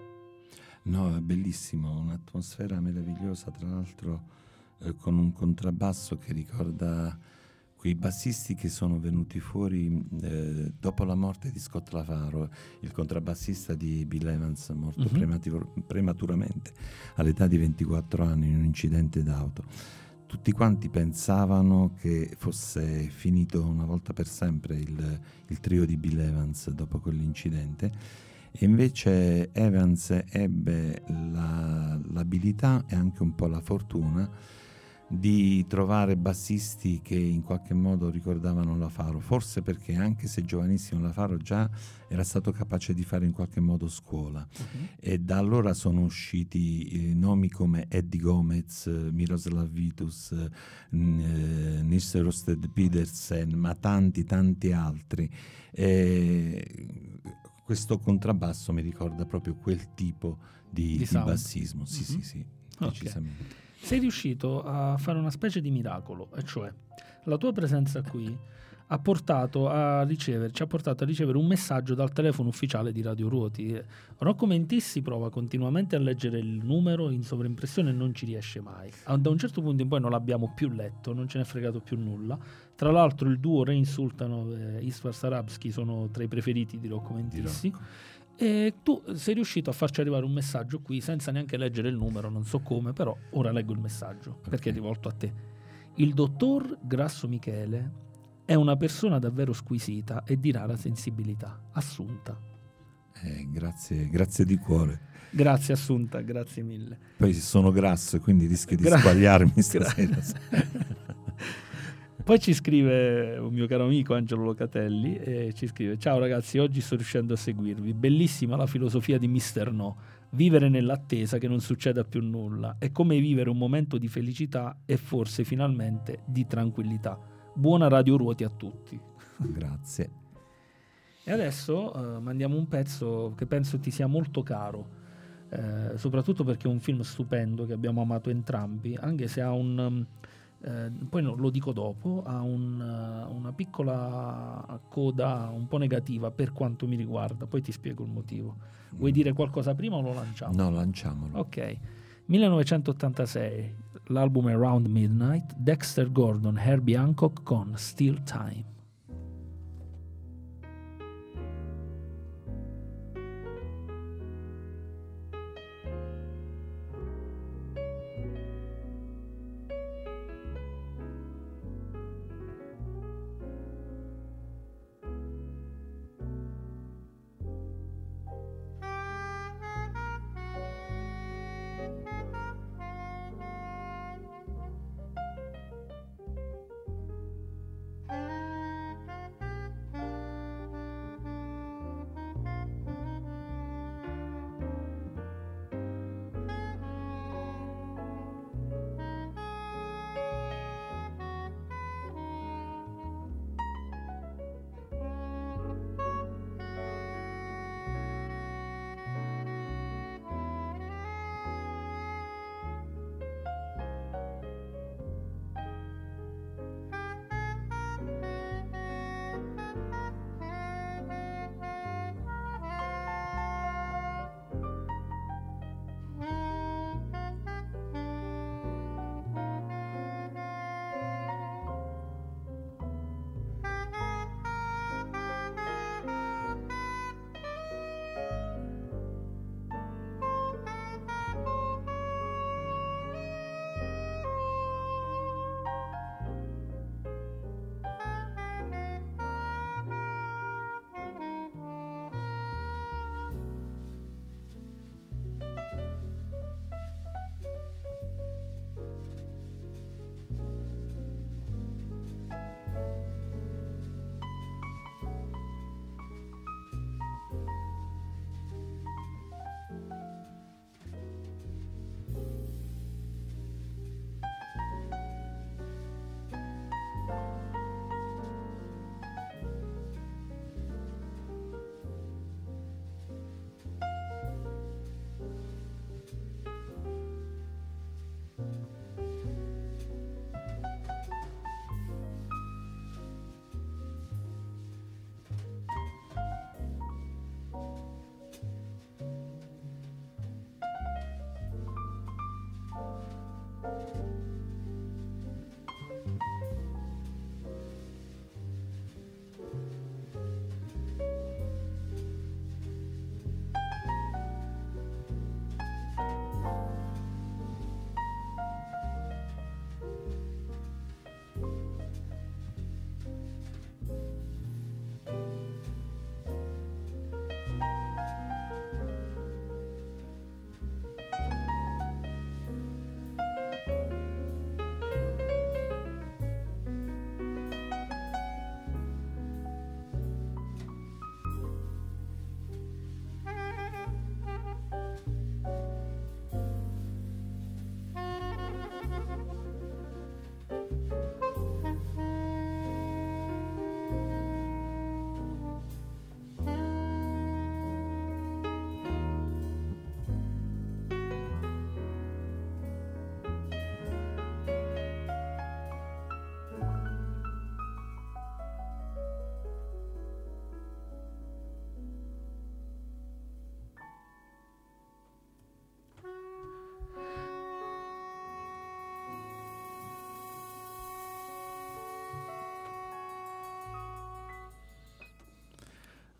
S2: No, è bellissimo, un'atmosfera meravigliosa, tra l'altro eh, con un contrabbasso che ricorda quei bassisti che sono venuti fuori eh, dopo la morte di Scott Lavaro, il contrabbassista di Bill Evans, morto prematur- prematuramente all'età di 24 anni in un incidente d'auto. Tutti quanti pensavano che fosse finito una volta per sempre il, il trio di Bill Evans dopo quell'incidente. E invece Evans ebbe la- l'abilità e anche un po' la fortuna di trovare bassisti che in qualche modo ricordavano la Faro, forse perché anche se giovanissimo la Faro già era stato capace di fare in qualche modo scuola e da allora sono usciti eh, nomi come Eddie Gomez, eh, Miroslav Vitus, eh, Nils Rosted Petersen, ma tanti tanti altri. Questo contrabbasso mi ricorda proprio quel tipo di,
S1: Di
S2: di bassismo, sì
S1: Mhm.
S2: sì sì,
S1: Ok.
S2: decisamente.
S1: Sei riuscito a fare una specie di miracolo, e cioè la tua presenza qui ha portato a ricevere, ci ha portato a ricevere un messaggio dal telefono ufficiale di Radio Ruoti. Rocco Mentissi prova continuamente a leggere il numero in sovraimpressione e non ci riesce mai. Da un certo punto in poi non l'abbiamo più letto, non ce n'è fregato più nulla. Tra l'altro il duo Reinsultano e Isfar Sarabski sono tra i preferiti di Rocco
S2: Di
S1: Mentissi.
S2: Rocco.
S1: E tu sei riuscito a farci arrivare un messaggio qui senza neanche leggere il numero, non so come, però ora leggo il messaggio perché è rivolto a te. Il dottor Grasso Michele è una persona davvero squisita e di rara sensibilità. Assunta.
S2: Eh, grazie, grazie di cuore.
S1: Grazie Assunta, grazie mille.
S2: Poi sono grasso e quindi rischio di
S1: Gra-
S2: squagliarmi
S1: Gra-
S2: stasera.
S1: Poi ci scrive un mio caro amico Angelo Locatelli e ci scrive Ciao ragazzi, oggi sto riuscendo a seguirvi. Bellissima la filosofia di Mister No. Vivere nell'attesa che non succeda più nulla. È come vivere un momento di felicità e forse finalmente di tranquillità. Buona Radio Ruoti a tutti.
S2: grazie.
S1: E adesso eh, mandiamo un pezzo che penso ti sia molto caro, eh, soprattutto perché è un film stupendo che abbiamo amato entrambi, anche se ha un... um, eh, poi no, lo dico dopo, ha un, eh, una piccola coda un po' negativa per quanto mi riguarda, poi ti spiego il motivo. Vuoi dire qualcosa prima o lo lanciamo?
S2: No, lanciamolo.
S1: Ok. 1986, l'album Around Midnight, Dexter Gordon, Herbie Hancock con Still Time.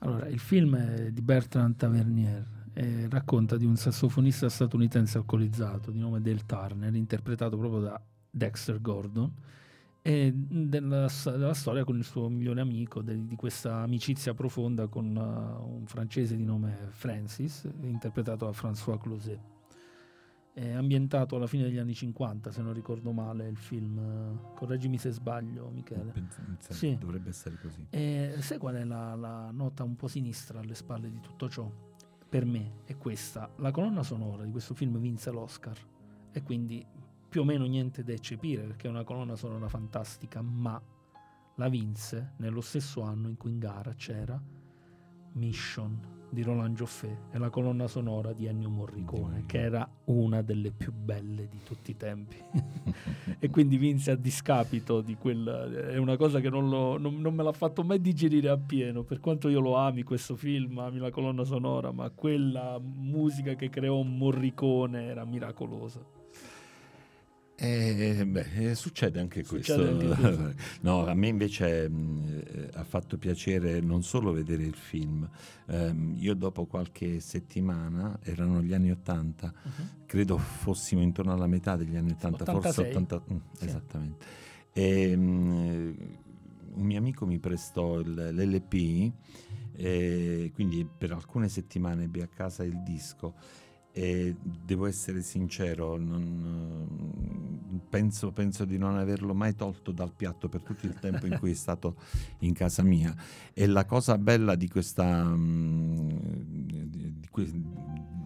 S1: Allora, il film è di Bertrand Tavernier e racconta di un sassofonista statunitense alcolizzato di nome Dale Turner, interpretato proprio da Dexter Gordon, e della, della storia con il suo migliore amico, de, di questa amicizia profonda con uh, un francese di nome Francis, interpretato da François Closet. È ambientato alla fine degli anni 50, se non ricordo male, il film. Correggimi se sbaglio, Michele.
S2: Sì. Dovrebbe essere così.
S1: E sai qual è la, la nota un po' sinistra alle spalle di tutto ciò? Per me è questa. La colonna sonora di questo film vinse l'Oscar e quindi più o meno niente da eccepire perché è una colonna sonora fantastica, ma la vinse nello stesso anno in cui in gara c'era Mission di Roland Joffé e la colonna sonora di Ennio Morricone, che era una delle più belle di tutti i tempi. e quindi vinse a discapito di quella. È una cosa che non, lo, non, non, me l'ha fatto mai digerire appieno. Per quanto io lo ami questo film, ami la colonna sonora, ma quella musica che creò Morricone era miracolosa.
S2: Eh, beh, eh, succede anche succede questo. Anche no, a me invece mh, eh, ha fatto piacere non solo vedere il film. Um, io dopo qualche settimana, erano gli anni 80, uh-huh. credo fossimo intorno alla metà degli anni 80, 86. forse 80, mm, sì. esattamente. E, mh, un mio amico mi prestò il, l'LP, e quindi per alcune settimane ebbi a casa il disco e devo essere sincero, non, penso, penso, di non averlo mai tolto dal piatto per tutto il tempo in cui è stato in casa mia. E la cosa bella di questa, mm, di, di,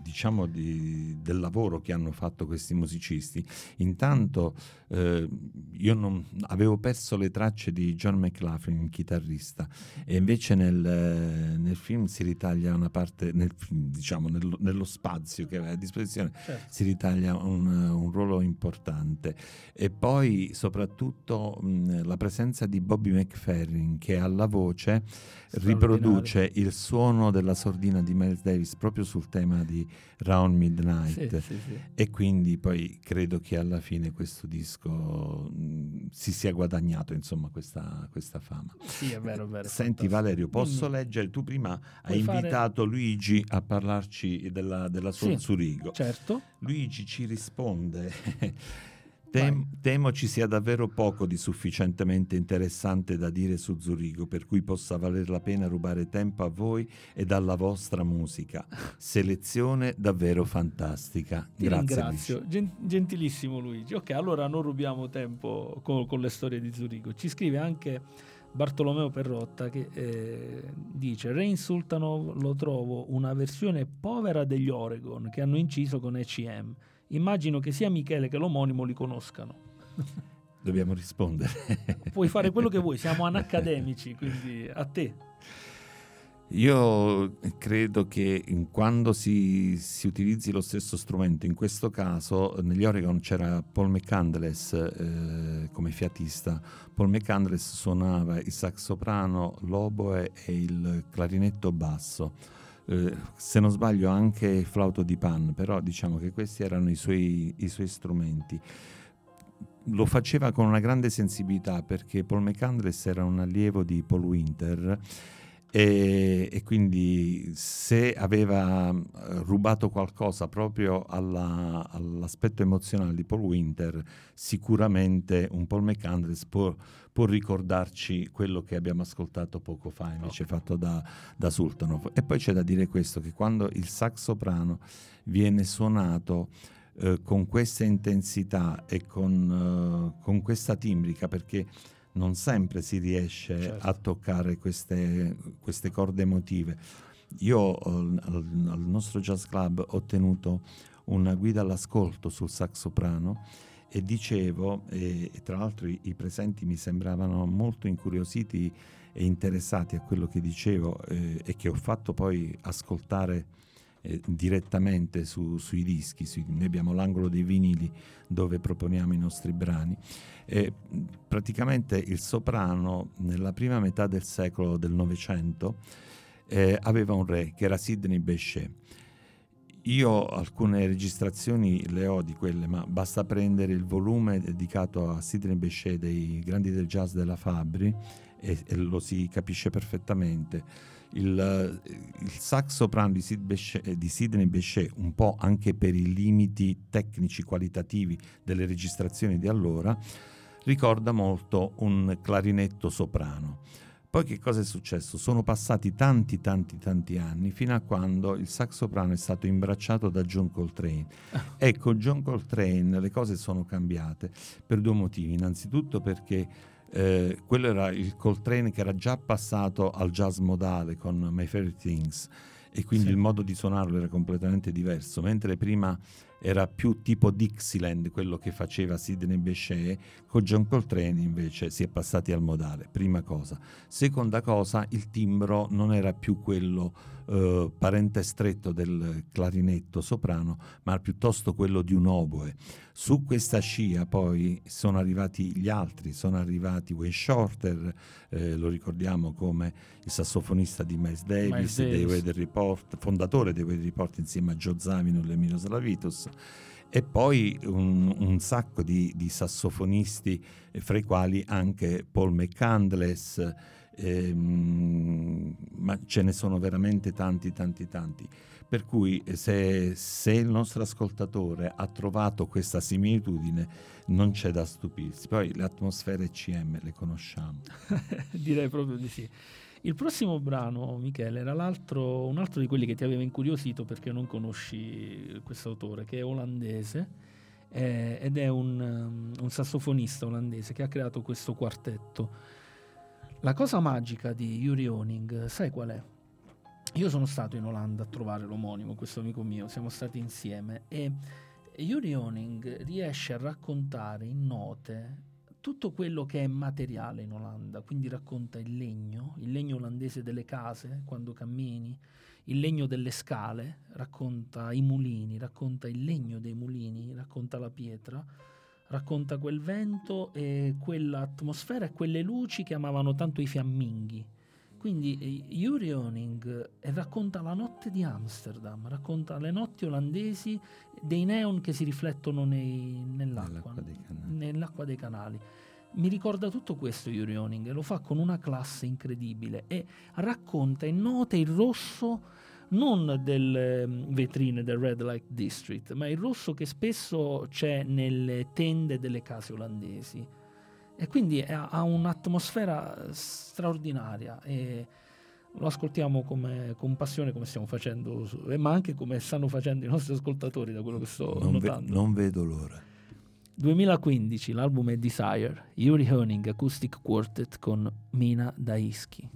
S2: diciamo, di, del lavoro che hanno fatto questi musicisti, intanto eh, io non, avevo perso le tracce di John McLaughlin, chitarrista, e invece nel, nel film si ritaglia una parte, nel, diciamo, nello, nello spazio che aveva a disposizione, certo. si ritaglia un, un, ruolo importante. E poi soprattutto mh, la presenza di Bobby McFerrin che alla voce riproduce il suono della sordina di Miles Davis proprio sul tema di Round Midnight sì, sì, sì. e quindi poi credo che alla fine questo disco mh, si sia guadagnato insomma questa, questa fama.
S1: Sì, è vero, è vero.
S2: Senti Valerio, posso Dimmi. leggere? Tu prima hai invitato fare... Luigi a parlarci della, della sua Zurigo.
S1: Certo.
S2: Luigi ci risponde Tem- temo ci sia davvero poco di sufficientemente interessante da dire su Zurigo, per cui possa valer la pena rubare tempo a voi e alla vostra musica. Selezione davvero fantastica.
S1: Ti
S2: Grazie.
S1: Ringrazio. Gen- gentilissimo Luigi. Ok, allora non rubiamo tempo con, con le storie di Zurigo. Ci scrive anche Bartolomeo Perrotta che eh, dice Rain Sultanov lo trovo una versione povera degli Oregon che hanno inciso con ECM immagino che sia Michele che l'omonimo li conoscano.
S2: Dobbiamo rispondere.
S1: Puoi fare quello che vuoi, siamo anacademici, quindi a te.
S2: Io credo che quando si, si, utilizzi lo stesso strumento, in questo caso negli Oregon c'era Paul McCandless eh, come fiatista, Paul McCandless suonava il sax soprano, l'oboe e il clarinetto basso eh, se non sbaglio anche flauto di pan, però diciamo che questi erano i suoi, i suoi strumenti. Lo faceva con una grande sensibilità perché Paul McAndress era un allievo di Paul Winter e, e, quindi se aveva eh, rubato qualcosa proprio alla, all'aspetto emozionale di Paul Winter, sicuramente un Paul McAndress può, può, ricordarci quello che abbiamo ascoltato poco fa, invece okay. fatto da, da Sultanov. E poi c'è da dire questo, che quando il sax soprano viene suonato eh, con questa intensità e con, uh, con questa timbrica, perché non sempre si riesce certo. a toccare queste, queste, corde emotive. Io al, al, nostro jazz club ho tenuto una guida all'ascolto sul sax soprano e dicevo, e, e tra l'altro i, i, presenti mi sembravano molto incuriositi e interessati a quello che dicevo eh, e che ho fatto poi ascoltare eh, direttamente su, sui dischi, sui, noi abbiamo l'angolo dei vinili dove proponiamo i nostri brani. E praticamente il soprano nella prima metà del secolo del Novecento eh, aveva un re che era Sidney Bechet. Io alcune registrazioni le ho di quelle, ma basta prendere il volume dedicato a Sidney Bechet dei grandi del jazz della Fabri e, e lo si capisce perfettamente il, il sax soprano di, Sid Bechet, eh, di Sidney Bechet, un po' anche per i limiti tecnici qualitativi delle registrazioni di allora, ricorda molto un clarinetto soprano. Poi che cosa è successo? Sono passati tanti tanti tanti anni fino a quando il sax soprano è stato imbracciato da John Coltrane. Ecco, John Coltrane le cose sono cambiate per due motivi. Innanzitutto perché eh, quello era il Coltrane che era già passato al jazz modale con My Favorite Things e quindi sì. il modo di suonarlo era completamente diverso, mentre prima era più tipo Dixieland quello che faceva Sidney Bechet, con John Coltrane invece si è passati al modale, prima cosa. Seconda cosa, il timbro non era più quello eh, parente stretto del clarinetto soprano, ma piuttosto quello di un oboe. Su questa scia poi sono arrivati gli altri, sono arrivati Wayne Shorter, eh, lo ricordiamo come il sassofonista di Miles Davis, Miles Davis. Report, fondatore dei Weather Report insieme a Joe Zavino e Emilio Slavitus e poi un, un sacco di, di, sassofonisti, eh, fra i quali anche Paul McCandless, ehm, ma ce ne sono veramente tanti, tanti, tanti. Per cui eh, se, se, il nostro ascoltatore ha trovato questa similitudine non c'è da stupirsi. Poi le atmosfere CM le conosciamo.
S1: Direi proprio di sì. Il prossimo brano, Michele, era un altro di quelli che ti aveva incuriosito perché non conosci questo autore, che è olandese eh, ed è un, um, un sassofonista olandese che ha creato questo quartetto. La cosa magica di Yuri Honing, sai qual è? Io sono stato in Olanda a trovare l'omonimo, questo amico mio, siamo stati insieme e Yuri Honing riesce a raccontare in note tutto quello che è materiale in Olanda, quindi racconta il legno, il legno olandese delle case quando cammini, il legno delle scale, racconta i mulini, racconta il legno dei mulini, racconta la pietra, racconta quel vento e quell'atmosfera e quelle luci che amavano tanto i fiamminghi quindi eh, Yuri Honing eh, racconta la notte di Amsterdam, racconta le notti olandesi dei neon che si riflettono nei, nell'acqua, nell'acqua, dei nell'acqua, dei canali. Mi ricorda tutto questo Yuri Honing e lo fa con una classe incredibile e racconta e nota il rosso non delle mm, vetrine del Red Light District, ma il rosso che spesso c'è nelle tende delle case olandesi e quindi ha un'atmosfera straordinaria e lo ascoltiamo come, con passione come stiamo facendo, ma anche come stanno facendo i nostri ascoltatori da quello che sto
S2: non
S1: notando.
S2: Ve, non vedo l'ora.
S1: 2015, l'album è Desire, Yuri Honing Acoustic Quartet con Mina Daisky.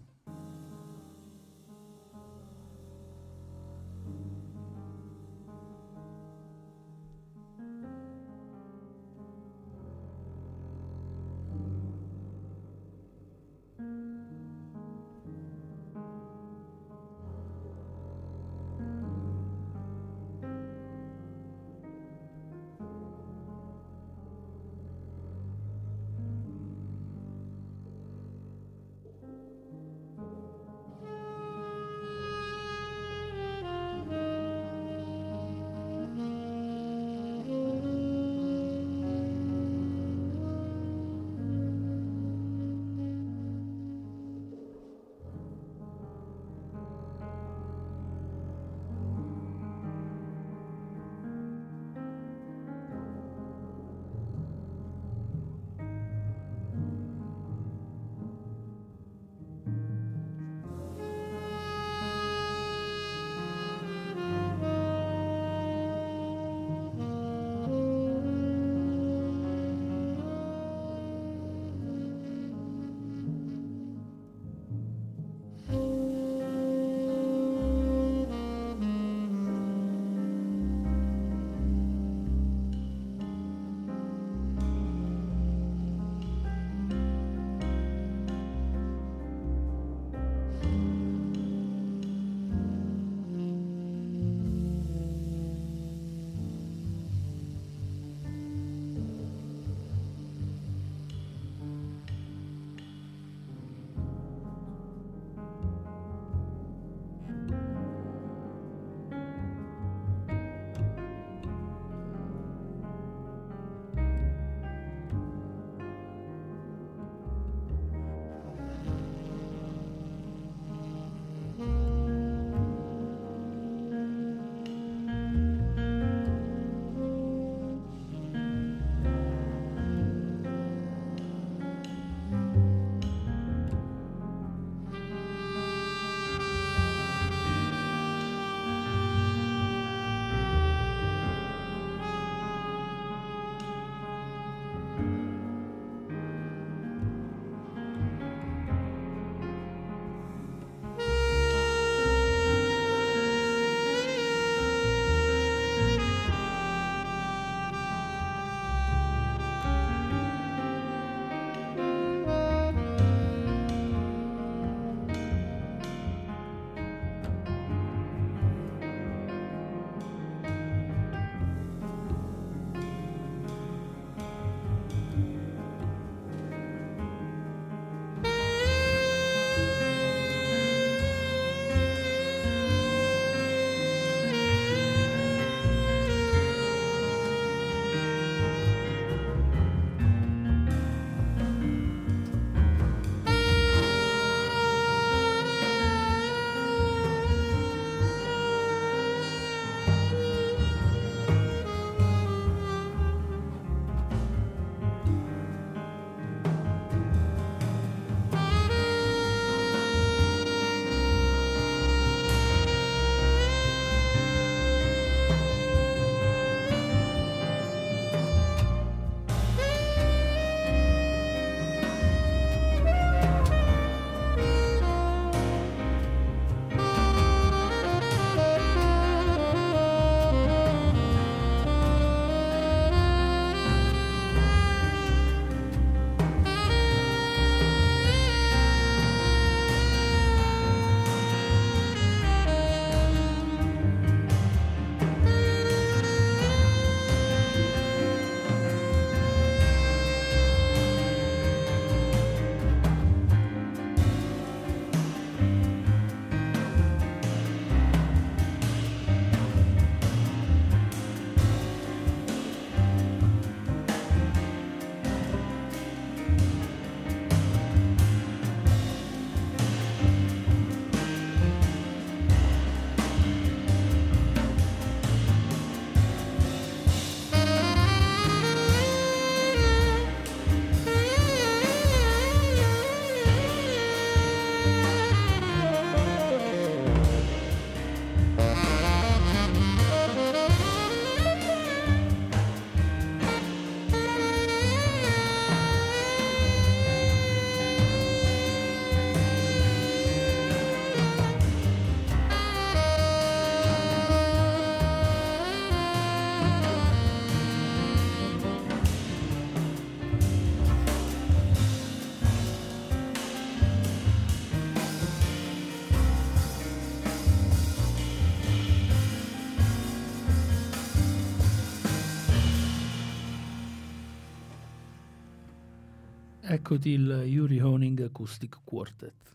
S1: Eccoti il Yuri Honing Acoustic Quartet.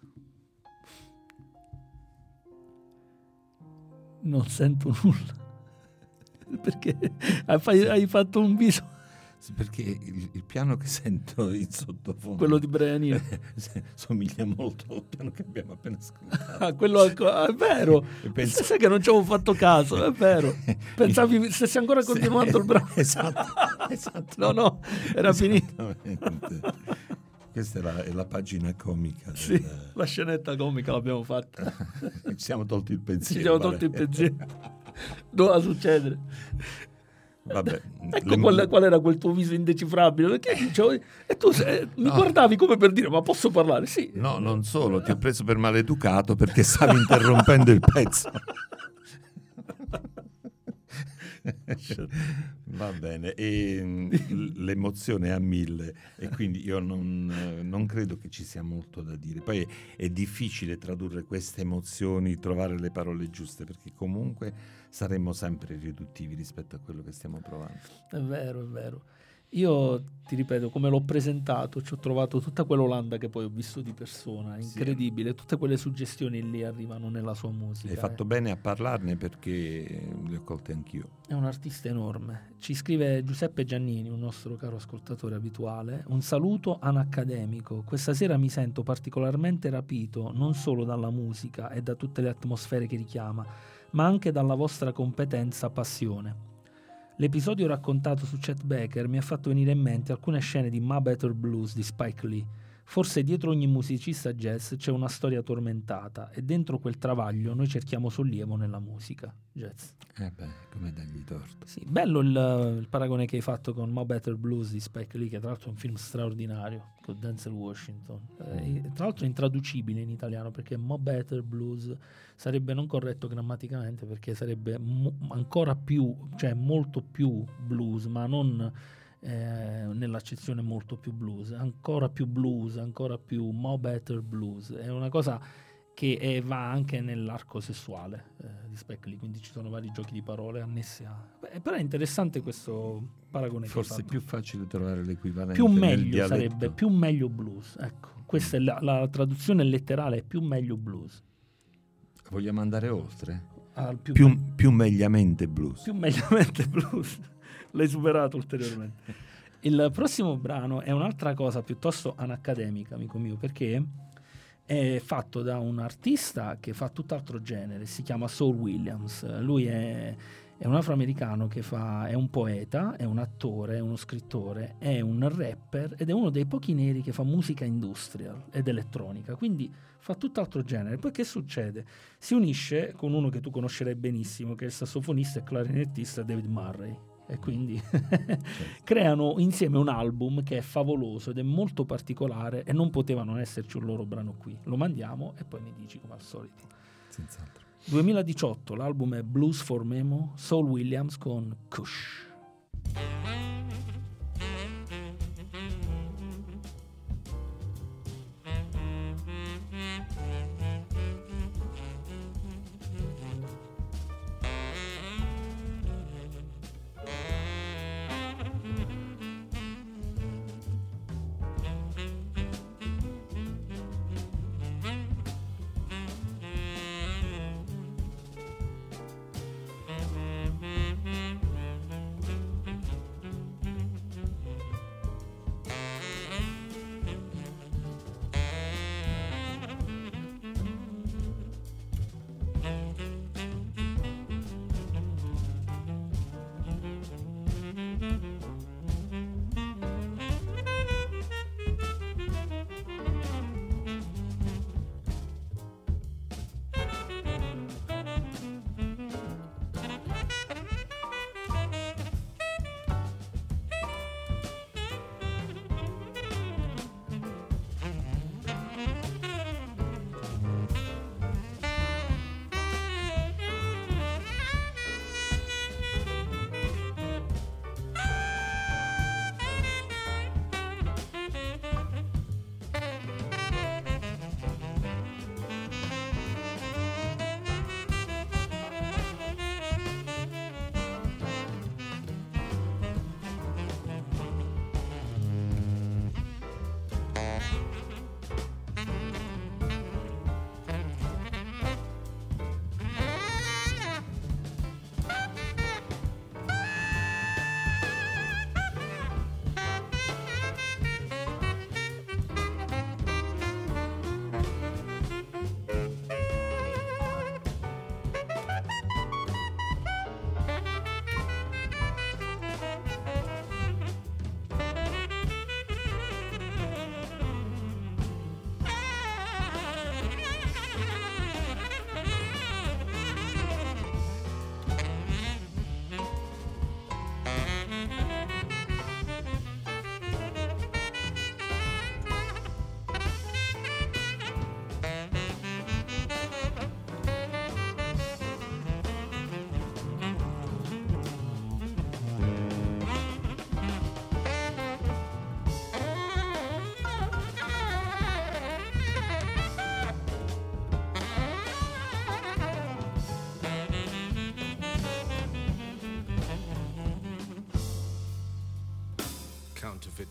S1: Non sento nulla. Perché hai, fatto un viso
S2: Perché il, il piano che sento in sottofondo
S1: quello di Brian Eno.
S2: somiglia molto al piano che abbiamo appena ascoltato.
S1: Ah, quello ah, è vero.
S2: Penso-
S1: Sai che non ci avevo fatto caso, è vero. Pensavi stessi ancora
S2: Sì,
S1: continuando il brano.
S2: Esatto, esatto.
S1: No, no, era finito.
S2: Questa è la, è la pagina comica.
S1: Sì,
S2: del-
S1: la scenetta comica l'abbiamo fatta.
S2: Ci siamo tolti il
S1: Ci
S2: pensiero.
S1: siamo
S2: vabbè.
S1: tolti il pensiero. Doveva succedere.
S2: Vabbè,
S1: Ecco
S2: le-
S1: qual, qual era quel tuo viso indecifrabile. Perché dicevo, e tu se- mi
S2: No.
S1: guardavi come per dire, ma posso parlare? Sì.
S2: No, non solo, ti ho preso per maleducato perché stavi interrompendo il pezzo. Va bene, e l- l'emozione è a mille e quindi io non, non credo che ci sia molto da dire. Poi è, è difficile tradurre queste emozioni, trovare le parole giuste perché comunque saremmo sempre riduttivi rispetto a quello che stiamo provando.
S1: È vero, è vero. Io ti ripeto, come l'ho presentato, ci ho trovato tutta quell'Olanda che poi ho visto di persona,
S2: Sì.
S1: incredibile, tutte quelle suggestioni lì arrivano nella sua musica.
S2: Hai fatto
S1: eh.
S2: bene a parlarne perché le ho colte anch'io.
S1: È un artista enorme. Ci scrive Giuseppe Giannini, un nostro caro ascoltatore abituale. Un saluto anaccademico. Questa sera mi sento particolarmente rapito non solo dalla musica e da tutte le atmosfere che richiama, ma anche dalla vostra competenza passione. L'episodio raccontato su Chet Baker mi ha fatto venire in mente alcune scene di Ma Better Blues di Spike Lee. Forse dietro ogni musicista jazz c'è una storia tormentata e dentro quel travaglio noi cerchiamo sollievo nella musica jazz.
S2: Eh beh, come dargli torto.
S1: Sì, bello il, il paragone che hai fatto con Mo Better Blues di Spike Lee, che tra l'altro è un film straordinario con Denzel Washington. Eh, tra l'altro è intraducibile in italiano perché Mo Better Blues sarebbe non corretto grammaticamente perché sarebbe mo- ancora più, cioè molto più blues, ma non eh, nell'accezione molto più blues, ancora più blues, ancora più Mo Better Blues. È una cosa che eh, va anche nell'arco sessuale eh, di Spike Lee, quindi ci sono vari giochi di parole annessi a... Beh, però è interessante questo paragone
S2: Forse è più facile trovare l'equivalente
S1: Più meglio sarebbe, più meglio blues. Ecco, questa è la, la traduzione letterale, è più meglio blues.
S2: Vogliamo andare oltre?
S1: Al più,
S2: Più, più megliamente blues.
S1: più megliamente blues. L'hai superato ulteriormente. Il prossimo brano è un'altra cosa piuttosto anacademica, amico mio, perché è fatto da un artista che fa tutt'altro genere, si chiama Saul Williams. Lui è, è un afroamericano che fa, è un poeta, è un attore, è uno scrittore, è un rapper ed è uno dei pochi neri che fa musica industrial ed elettronica, quindi fa tutt'altro genere. Poi che succede? Si unisce con uno che tu conoscerai benissimo, che è il sassofonista e clarinettista David Murray. E quindi creano insieme un album che è favoloso ed è molto particolare e non poteva non esserci un loro brano qui. Lo mandiamo e poi mi dici come al solito.
S2: Senz'altro.
S1: 2018, l'album è Blues for Memo, Saul Williams con Kush.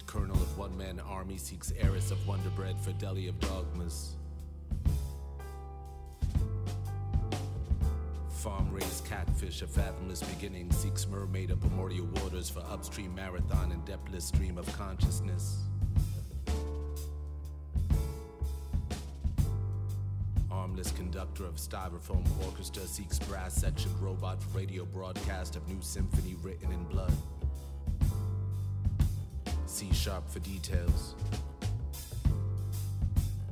S4: Colonel of one man army seeks heiress of wonder bread for deli of dogmas. Farm raised catfish, a fathomless beginning, seeks mermaid of primordial waters for upstream marathon and depthless stream of consciousness. Armless conductor of styrofoam orchestra seeks brass sectioned robot radio broadcast of new symphony written in blood. C sharp for details.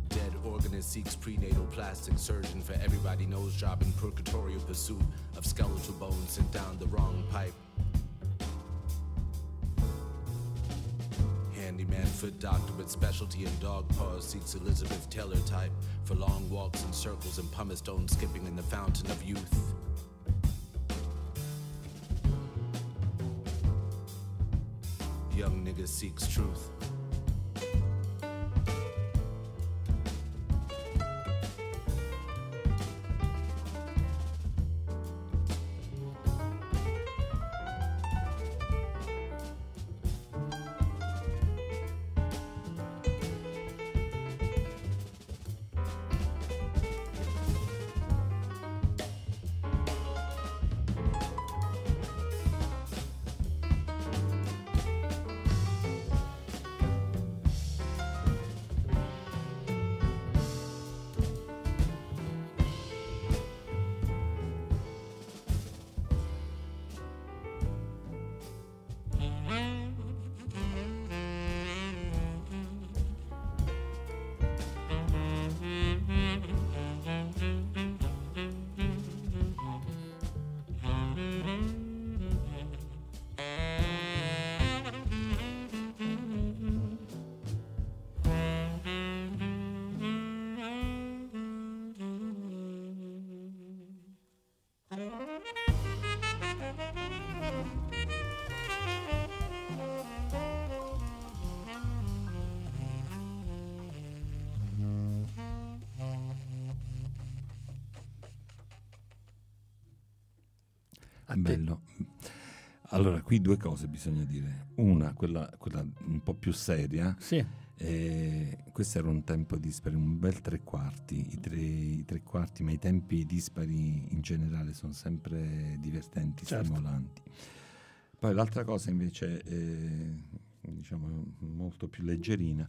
S4: Dead organist seeks prenatal plastic surgeon for everybody knows job in purgatorial pursuit of skeletal bones sent down the wrong pipe. Handyman foot doctor with specialty in dog paws seeks Elizabeth Taylor type for long walks in circles and pumice stone skipping in the fountain of youth. Young nigga seeks truth.
S2: Qui due cose bisogna dire. Una, quella, quella un po' più seria.
S1: Sì,
S2: eh, questo era un tempo dispari, un bel tre quarti. I tre, i tre quarti, ma i tempi dispari in generale sono sempre divertenti,
S1: Certo.
S2: stimolanti. Poi l'altra cosa invece, eh, diciamo molto più leggerina,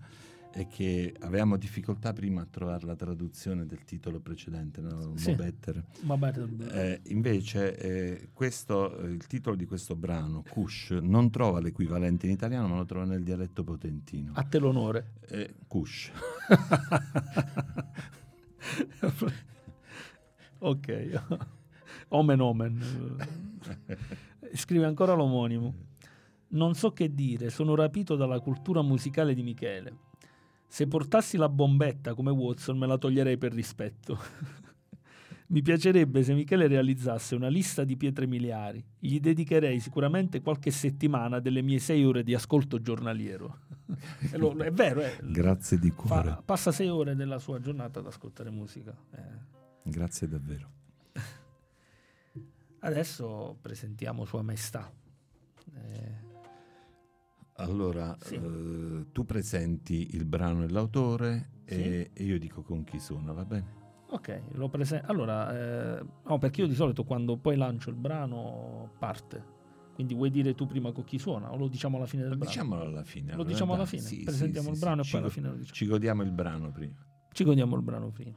S2: è che avevamo difficoltà prima a trovare la traduzione del titolo precedente, no?
S1: Sì.
S2: Mo Better.
S1: vabbè,
S2: Eh, invece eh, questo, eh, il titolo di questo brano, Kush, non trova l'equivalente in italiano, ma lo trova nel dialetto potentino.
S1: a te l'onore.
S2: Eh, Kush.
S1: ok, omen omen. Scrive ancora l'omonimo. Non so che dire, sono rapito dalla cultura musicale di Michele. Se portassi la bombetta come Watson me la toglierei per rispetto. Mi piacerebbe se Michele realizzasse una lista di pietre miliari. Gli dedicherei sicuramente qualche settimana delle mie sei ore di ascolto giornaliero. Lo- è vero, eh.
S2: Grazie di
S1: Fa-
S2: cuore.
S1: passa sei ore della sua giornata ad ascoltare musica. Eh.
S2: Grazie davvero.
S1: Adesso presentiamo Sua Maestà. Eh,
S2: Allora,
S1: Sì.
S2: eh, tu presenti il brano e l'autore e, e io dico con chi suona, va bene?
S1: ok, lo presento. Allora, eh, no, perché io di solito quando poi lancio il brano parte. Quindi vuoi dire tu prima con chi suona o lo diciamo alla fine del
S2: Lo
S1: brano?
S2: diciamolo alla fine.
S1: Lo diciamo alla fine?
S2: Sì,
S1: Presentiamo
S2: sì,
S1: il
S2: sì,
S1: brano
S2: sì.
S1: e poi alla fine lo diciamo.
S2: Ci godiamo il brano prima.
S1: Ci godiamo il brano prima.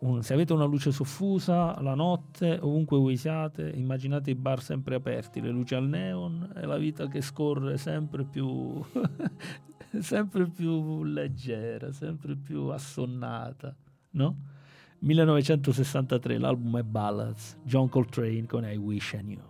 S1: Un- se avete una luce soffusa la notte, ovunque voi siate, immaginate i bar sempre aperti, le luci al neon e la vita che scorre sempre più, sempre più leggera, sempre più assonnata, no? 1963, l'album è Ballads, John Coltrane con I Wish I Knew.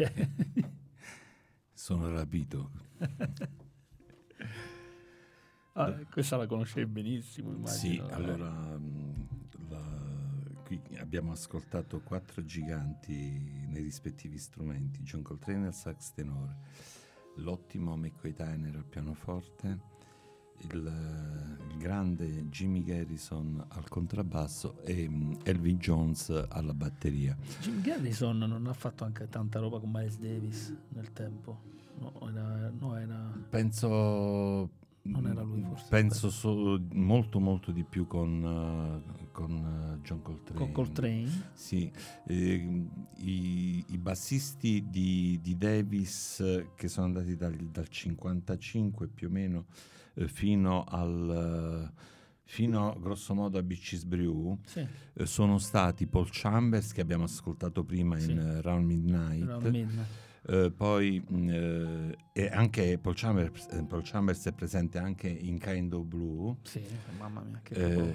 S1: C'è?
S2: Sono rapito.
S1: Ah, questa la conoscevi benissimo,
S2: Sì,
S1: immagino. eh.
S2: allora mh, la- qui abbiamo ascoltato quattro giganti nei rispettivi strumenti, John Coltrane al sax tenore, l'ottimo McCoy Tyner al pianoforte, il, il grande Jimmy Garrison al contrabbasso e mh, Elvin Jones alla batteria.
S1: Jim Garrison non ha fatto anche tanta roba con Miles Davis nel tempo. No, era, no, era
S2: Penso...
S1: Non era lui, forse.
S2: Penso so- molto molto di più con, eh, con eh, John Coltrane.
S1: con Coltrane.
S2: Sì, ehm, i, i bassisti di, di Davis che sono andati dal, dal 55 più o meno eh, fino al... eh, Fino grosso modo a Beaches Brew
S1: Sì,
S2: eh, sono stati Paul Chambers che abbiamo ascoltato prima
S1: Sì.
S2: in eh, Round Midnight,
S1: era Midnight.
S2: Eh, poi mh, eh, anche Paul Chambers, eh, Paul Chambers è presente anche in Kind of Blue.
S1: Sì, mamma mia, che
S2: Eh,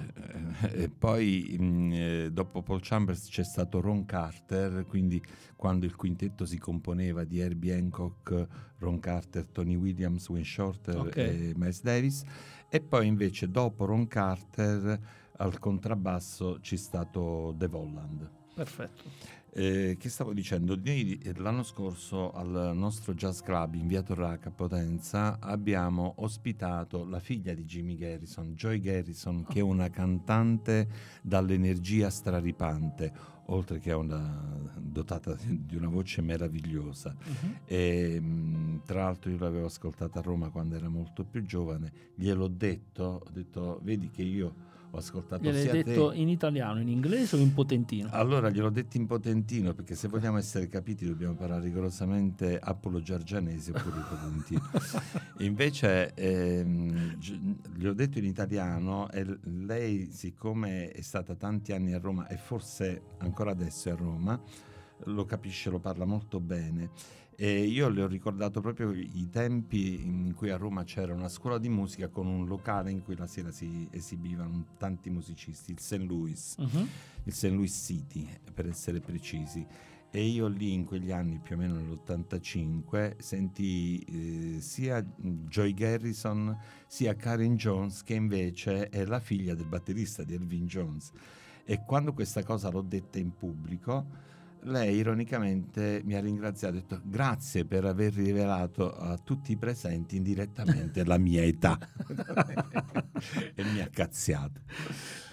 S2: eh, e poi mh, eh, dopo Paul Chambers c'è stato Ron Carter, quindi quando il quintetto si componeva di Herbie Hancock, Ron Carter, Tony Williams, Wayne Shorter
S1: Ok.
S2: e Miles Davis, e poi invece dopo Ron Carter al contrabbasso c'è stato The Volland.
S1: Perfetto.
S2: Eh, che stavo dicendo? Noi eh, l'anno scorso al nostro jazz club in via Torraca a Potenza abbiamo ospitato la figlia di Jimmy Garrison, Joy Garrison, che è una cantante dall'energia straripante, oltre che una, dotata di una voce meravigliosa.
S1: Mhm.
S2: E, mh, tra l'altro io l'avevo ascoltata a Roma quando era molto più giovane, gliel'ho detto, ho detto, vedi che io ho ascoltato
S1: Gliel'hai
S2: sia
S1: detto
S2: te
S1: in italiano, in inglese o in potentino?
S2: allora gliel'ho detto in potentino perché se vogliamo essere capiti dobbiamo parlare rigorosamente Apollo Giargianesi oppure in potentino. Invece ehm, gli ho detto in italiano e lei siccome è stata tanti anni a Roma e forse ancora adesso è a Roma, lo capisce, lo parla molto bene. E io le ho ricordato proprio i tempi in cui a Roma c'era una scuola di musica con un locale in cui la sera si esibivano tanti musicisti, il St. Louis
S1: Mhm.
S2: il St. Louis City per essere precisi e io lì in quegli anni più o meno nell'85 sentii eh, sia Joy Garrison sia Karen Jones che invece è la figlia del batterista di Elvin Jones e quando questa cosa l'ho detta in pubblico lei ironicamente mi ha ringraziato e ha detto grazie per aver rivelato a tutti i presenti indirettamente la mia età e mi ha cazziato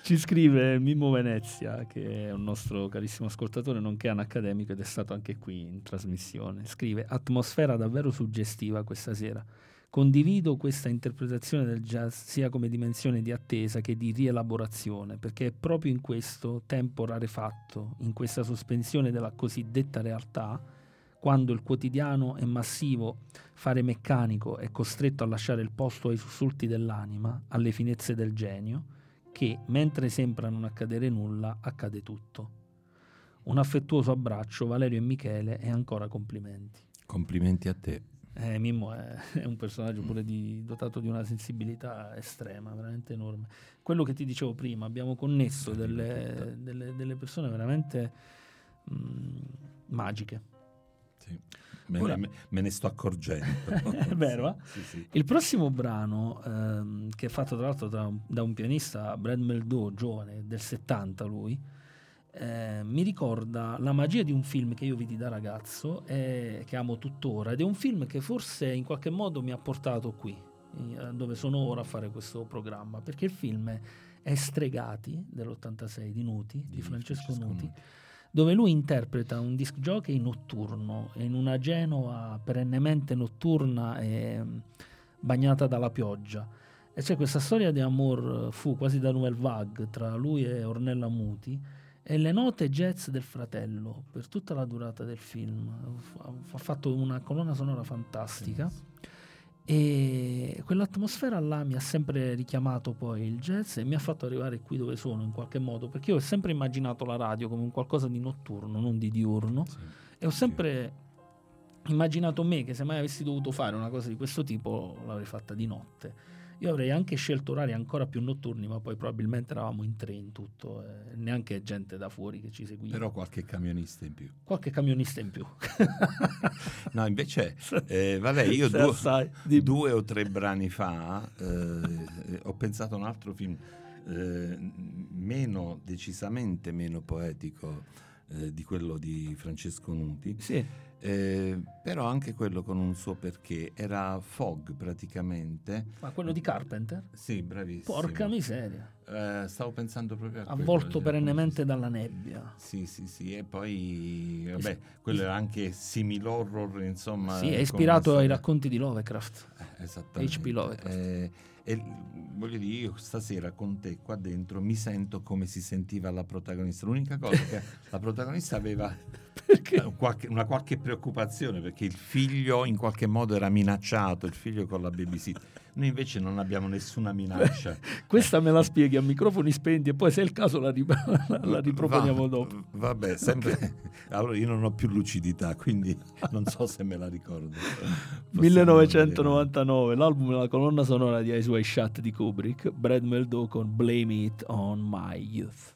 S1: Ci scrive Mimmo Venezia, che è un nostro carissimo ascoltatore, nonché un accademico ed è stato anche qui in trasmissione. Scrive: Atmosfera davvero suggestiva questa sera. Condivido questa interpretazione del jazz sia come dimensione di attesa che di rielaborazione, perché è proprio in questo tempo rarefatto, in questa sospensione della cosiddetta realtà, quando il quotidiano è massivo, fare meccanico è costretto a lasciare il posto ai sussulti dell'anima, alle finezze del genio, che, mentre sembra non accadere nulla, accade tutto. Un affettuoso abbraccio, Valerio e Michele, e ancora complimenti.
S2: complimenti a te
S1: Eh, Mimmo è, è un personaggio pure di- dotato di una sensibilità estrema, veramente enorme. Quello che ti dicevo prima, abbiamo connesso delle, delle- delle persone veramente mm, magiche.
S2: Sì. Me,
S1: Ora-
S2: me- me ne sto accorgendo.
S1: È vero, eh?
S2: Sì, sì.
S1: Il prossimo brano, ehm, che è fatto tra l'altro da un, da un pianista, Brad Meldau, giovane, del 70 lui, eh, mi ricorda la magia di un film che io vidi da ragazzo e che amo tuttora ed è un film che forse in qualche modo mi ha portato qui, eh, dove sono ora a fare questo programma, perché il film è- Stregati dell'86 di Nuti, di, Francesco, Nuti, dove lui interpreta un disc jockey notturno in una Genova perennemente notturna e mm, bagnata dalla pioggia. E c'è questa storia di amor eh, fu quasi da Nouvelle Vague tra lui e Ornella Muti e le note jazz del fratello per tutta la durata del film. Ha fatto una colonna sonora fantastica. E quell'atmosfera là mi ha sempre richiamato poi il jazz e mi ha fatto arrivare qui dove sono in qualche modo, perché io ho sempre immaginato la radio come un qualcosa di notturno, non di diurno,
S2: Sì.
S1: e ho sempre immaginato me che se mai avessi dovuto fare una cosa di questo tipo l'avrei fatta di notte. Io avrei anche scelto orari ancora più notturni, ma poi probabilmente eravamo in tre in tutto, e neanche gente da fuori che ci seguiva.
S2: Però qualche camionista in più.
S1: Qualche camionista in più.
S2: No, invece, eh, vabbè, io due,
S1: assai,
S2: due o tre brani fa eh, ho pensato a un altro film eh, meno, decisamente meno poetico eh, di quello di Francesco Nuti,
S1: Sì,
S2: eh, però anche quello con un suo perché. Era Fog praticamente.
S1: ma quello di Carpenter?
S2: Sì, bravissimo.
S1: Porca miseria.
S2: Eh, stavo pensando proprio a quello,
S1: Avvolto
S2: cioè,
S1: perennemente dalla nebbia.
S2: Sì, sì, sì, e poi vabbè, quello era anche simil horror, insomma.
S1: Sì, è ispirato ai
S2: storia-
S1: racconti di Lovecraft.
S2: Eh, Esattamente.
S1: H.P. Lovecraft.
S2: Eh, e voglio dire, io stasera con te qua dentro mi sento come si sentiva la protagonista. L'unica cosa che la protagonista aveva qualche- una qualche preoccupazione perché il figlio in qualche modo era minacciato, il figlio con la babysitter. Noi invece non abbiamo nessuna minaccia.
S1: Questa me la spieghi a microfoni spenti e poi se è il caso la, rip- la riproponiamo
S2: Va-
S1: dopo.
S2: Vabbè, sempre. Allora io non ho più lucidità, quindi non so se me la ricordo. Possiamo
S1: 1999, l'album e la colonna sonora di Eyes Wide Shut di Kubrick, Brad Meldau con Blame It on My Youth.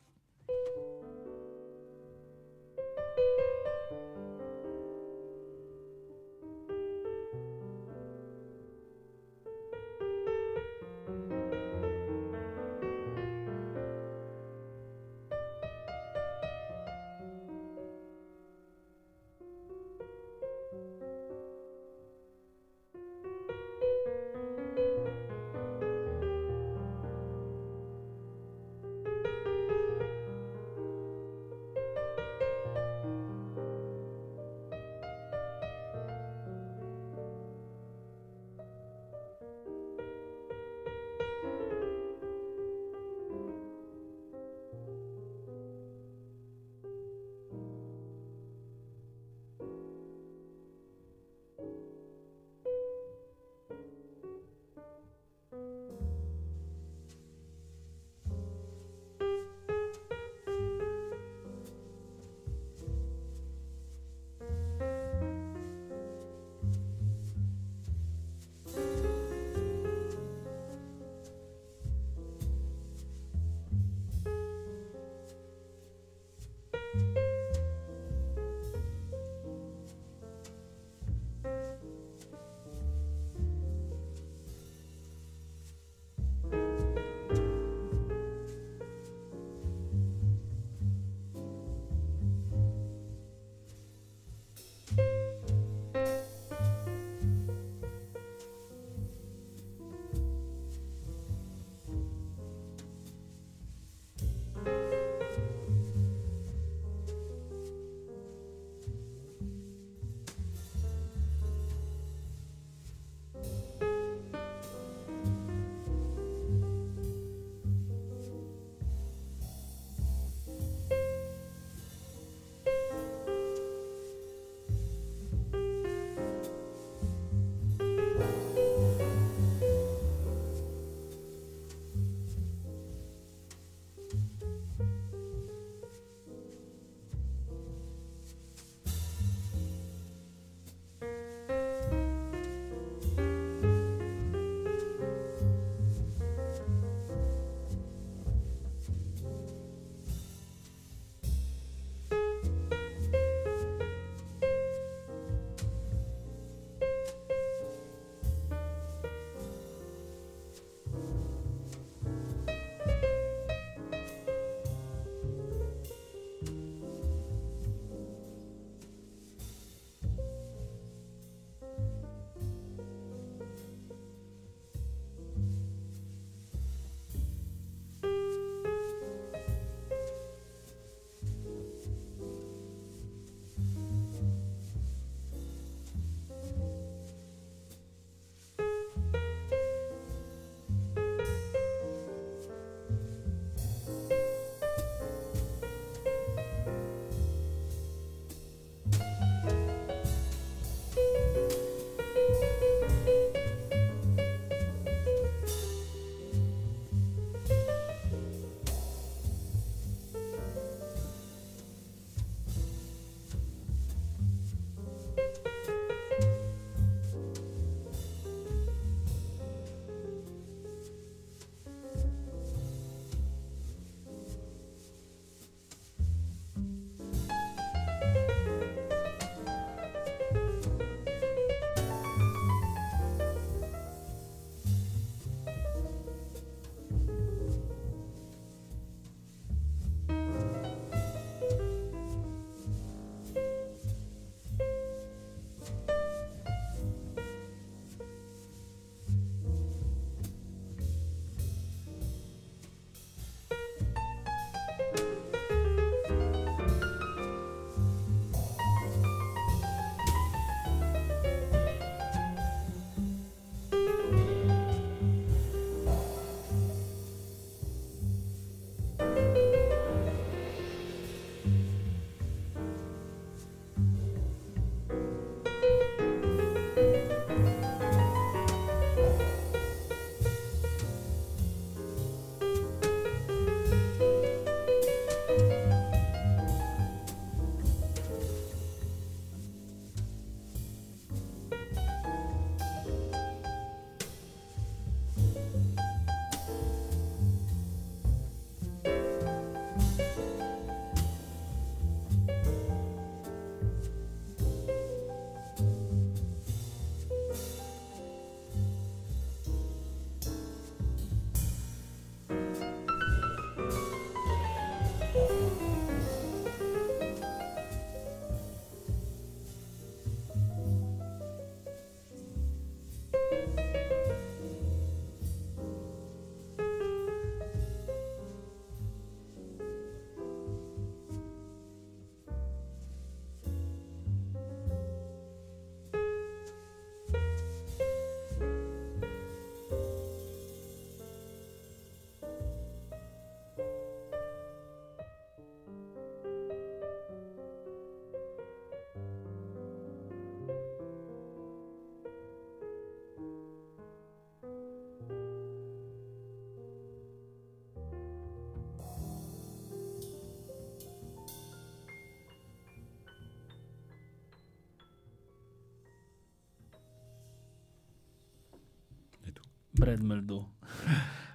S1: Brad Meldau.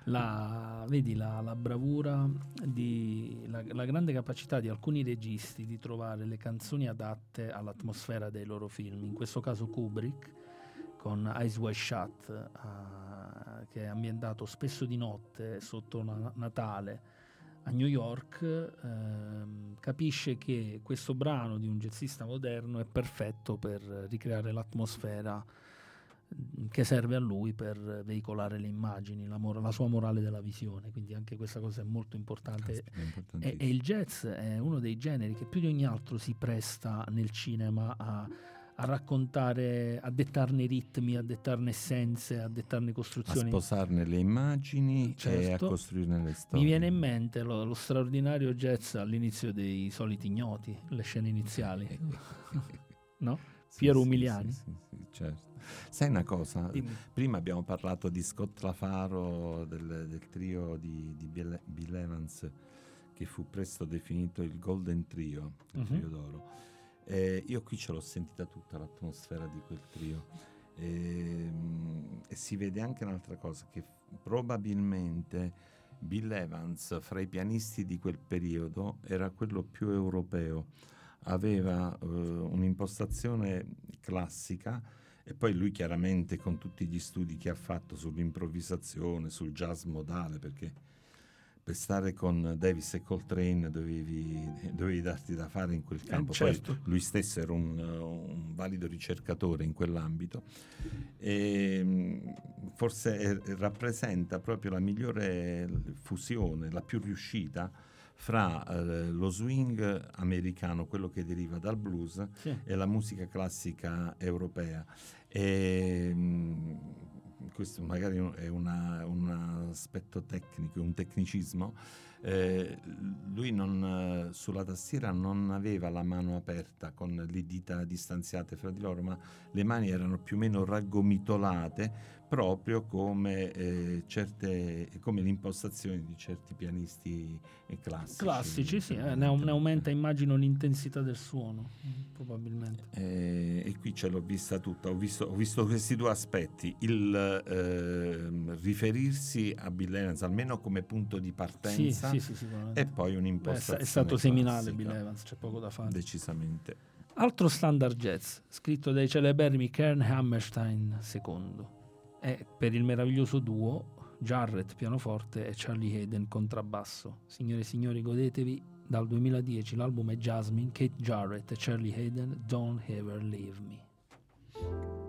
S1: La, vedi la, la bravura, di, la, la grande capacità di alcuni registi di trovare le canzoni adatte all'atmosfera dei loro film. In questo caso Kubrick con Eyes Wide Shut, uh, che è ambientato spesso di notte sotto na- Natale a New York, ehm, capisce che questo brano di un jazzista moderno è perfetto per ricreare l'atmosfera che serve a lui per veicolare le immagini, la, mor- la sua morale della visione, quindi anche questa cosa è molto importante. E, e il jazz è uno dei generi che più di ogni altro si presta nel cinema a, a raccontare, a dettarne ritmi, a dettarne essenze, a dettarne
S2: a
S1: costruzioni.
S2: sposarne le immagini e a
S1: Certo.
S2: costruirne le storie.
S1: Mi viene in mente lo, lo straordinario jazz all'inizio dei soliti ignoti, le scene iniziali, no? Piero
S2: sì,
S1: Umiliani.
S2: Sì, sì, certo. Sai una cosa?
S1: Dimmi.
S2: Prima abbiamo parlato di Scott Lafaro, del, del trio di, di Bill, Bill Evans, che fu presto definito il Golden Trio, il trio d'oro. Eh, io qui ce l'ho sentita tutta l'atmosfera di quel trio. Ehm, E, si vede anche un'altra cosa, che probabilmente Bill Evans, fra i pianisti di quel periodo, era quello più europeo. Aveva eh, un'impostazione classica e poi lui chiaramente con tutti gli studi che ha fatto sull'improvvisazione, sul jazz modale, perché per stare con Davis e Coltrane dovevi, dovevi darti da fare in quel campo.
S1: certo.
S2: Poi lui stesso era un, un valido ricercatore in quell'ambito e mh, forse è- rappresenta proprio la migliore fusione, la più riuscita fra eh, lo swing americano, quello che deriva dal blues,
S1: Sì.
S2: e la musica classica europea. E, mh, questo magari è una- un aspetto tecnico, un tecnicismo. Eh, lui non, sulla tastiera non aveva la mano aperta con le dita distanziate fra di loro, ma le mani erano più o meno raggomitolate proprio come, eh, certe, come l'impostazione di certi pianisti eh, classici.
S1: Classici, sì, eh, ne, au- ne aumenta immagino l'intensità del suono, probabilmente.
S2: Eh, e qui ce l'ho vista tutta, ho visto, ho visto questi due aspetti, il ehm, riferirsi a Bill Evans almeno come punto di
S1: Sì,
S2: partenza
S1: sì, sì, sicuramente.
S2: e poi
S1: Beh,
S2: un'impostazione
S1: sta- è stato seminale. Bill Evans, c'è poco da fare.
S2: Decisamente.
S1: Altro standard jazz, scritto dai celeberrimi Kern Hammerstein II, è per il meraviglioso duo Jarrett pianoforte e Charlie Hayden contrabbasso. Signore e signori, godetevi dal 2010 l'album è Jasmine, Kate Jarrett e Charlie Hayden, Don't Ever Leave Me.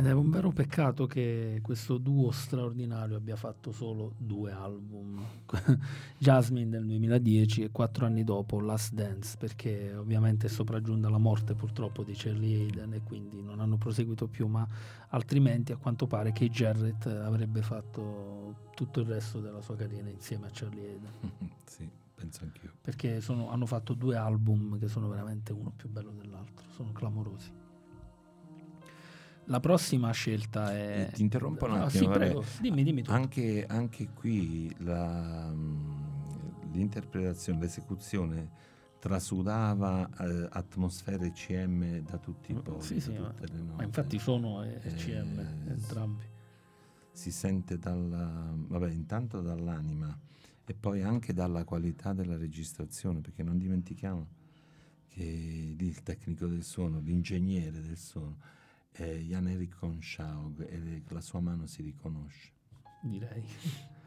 S1: Ed è un vero peccato che questo duo straordinario abbia fatto solo due album. Jasmine nel 2010 e quattro anni dopo Last Dance, perché ovviamente è sopraggiunta la morte purtroppo di Charlie Hayden e quindi non hanno proseguito più, ma altrimenti a quanto pare che Jarrett avrebbe fatto tutto il resto della sua carriera insieme a Charlie Hayden.
S2: sì, penso anch'io.
S1: Perché sono- hanno fatto due album che sono veramente uno più bello dell'altro, sono clamorosi. La prossima scelta è...
S2: Eh, Ti interrompo un
S1: Ah,
S2: attimo,
S1: sì,
S2: vabbè.
S1: prego. Dimmi, dimmi tu.
S2: Anche, anche qui la, mm, l'interpretazione, l'esecuzione trasudava eh, atmosfere ECM da tutti i poli.
S1: Mm, Sì, sì,
S2: da
S1: ma, ma infatti sono e-
S2: Eh,
S1: ECM entrambi.
S2: si sente dalla, vabbè, intanto dall'anima e poi anche dalla qualità della registrazione, perché non dimentichiamo che il tecnico del suono, l'ingegnere del suono è Jan Erik Conschaug e la sua mano si riconosce.
S1: direi.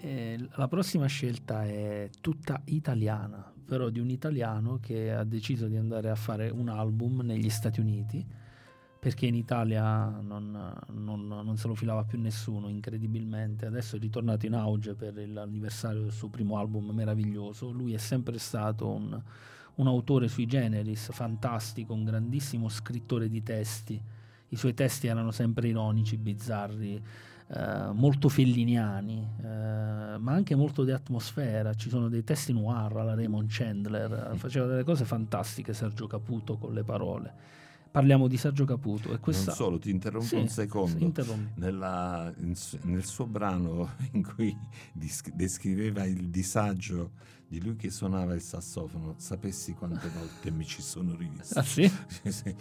S1: E la prossima scelta è tutta italiana, però di un italiano che ha deciso di andare a fare un album negli Stati Uniti, perché in Italia non, non- non se lo filava più nessuno, incredibilmente. Adesso è ritornato in auge per l'anniversario del suo primo album meraviglioso. Lui è sempre stato un, un autore sui generis, fantastico, un grandissimo scrittore di testi. I suoi testi erano sempre ironici, bizzarri, eh, molto felliniani, eh, ma anche molto di atmosfera. Ci sono dei testi noir alla Raymond Chandler, faceva delle cose fantastiche Sergio Caputo con le parole. Parliamo di Sergio Caputo e questa...
S2: Non solo, ti interrompo
S1: Sì,
S2: un secondo. Nella- in nel suo brano in cui dis- descriveva il disagio di lui che suonava il sassofono, sapessi quante volte mi ci sono rivisto.
S1: Ah sì?
S2: Sì, sì,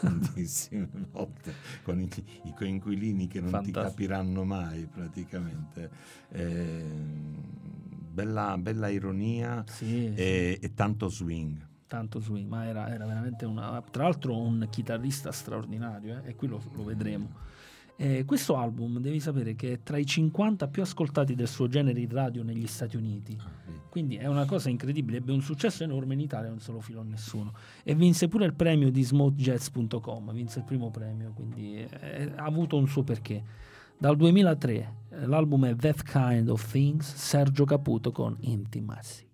S2: tantissime volte con i, i coinquilini che non
S1: Fantastico.
S2: ti capiranno mai praticamente. Eh, bella, bella ironia
S1: Sì,
S2: e, e tanto swing.
S1: tanto swing, ma era, era veramente una... Tra l'altro un chitarrista straordinario, eh, e qui lo, lo vedremo. Eh, questo album devi sapere che è tra i 50 più ascoltati del suo genere in radio negli Stati Uniti. Quindi è una cosa incredibile, ebbe un successo enorme in Italia, non se lo filò nessuno. E vinse pure il premio di smoothjazz.com, vinse il primo premio, quindi eh, ha avuto un suo perché. Dal 2003 eh, l'album è That Kind of Things, Sergio Caputo con Intimacy.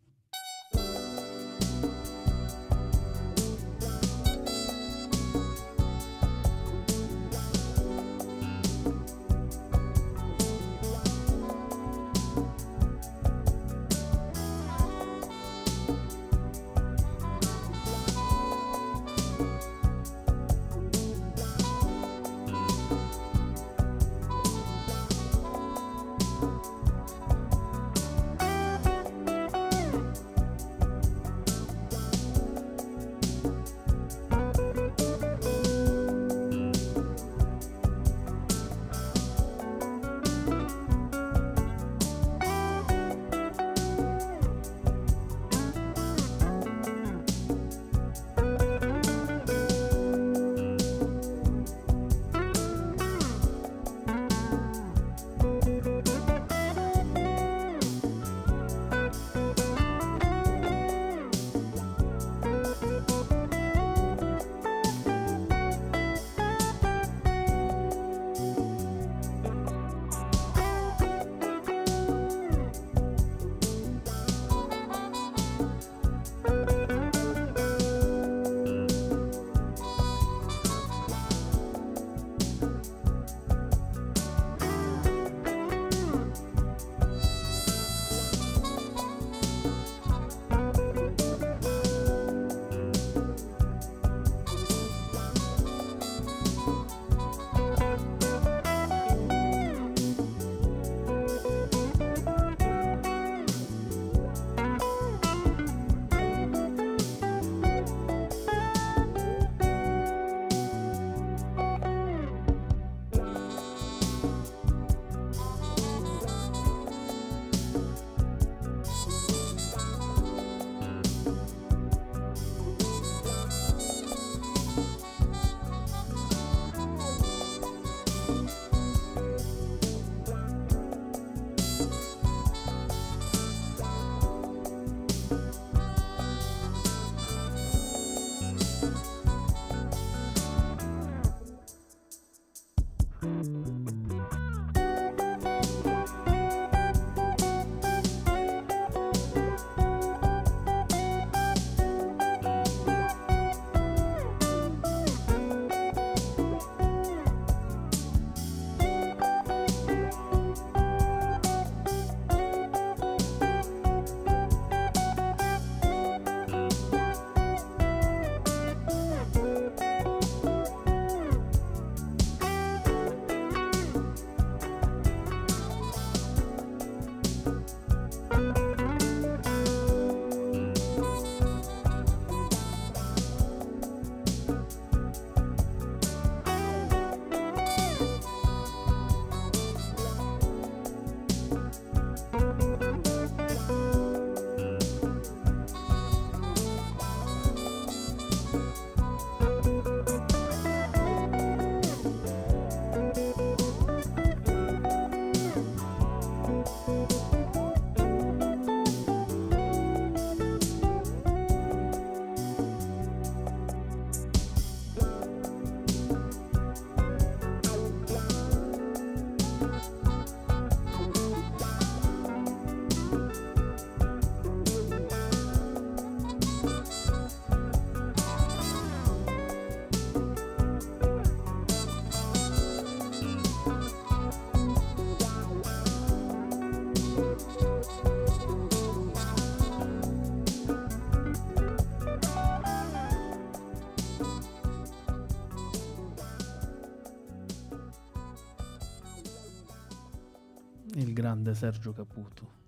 S1: Grande Sergio Caputo.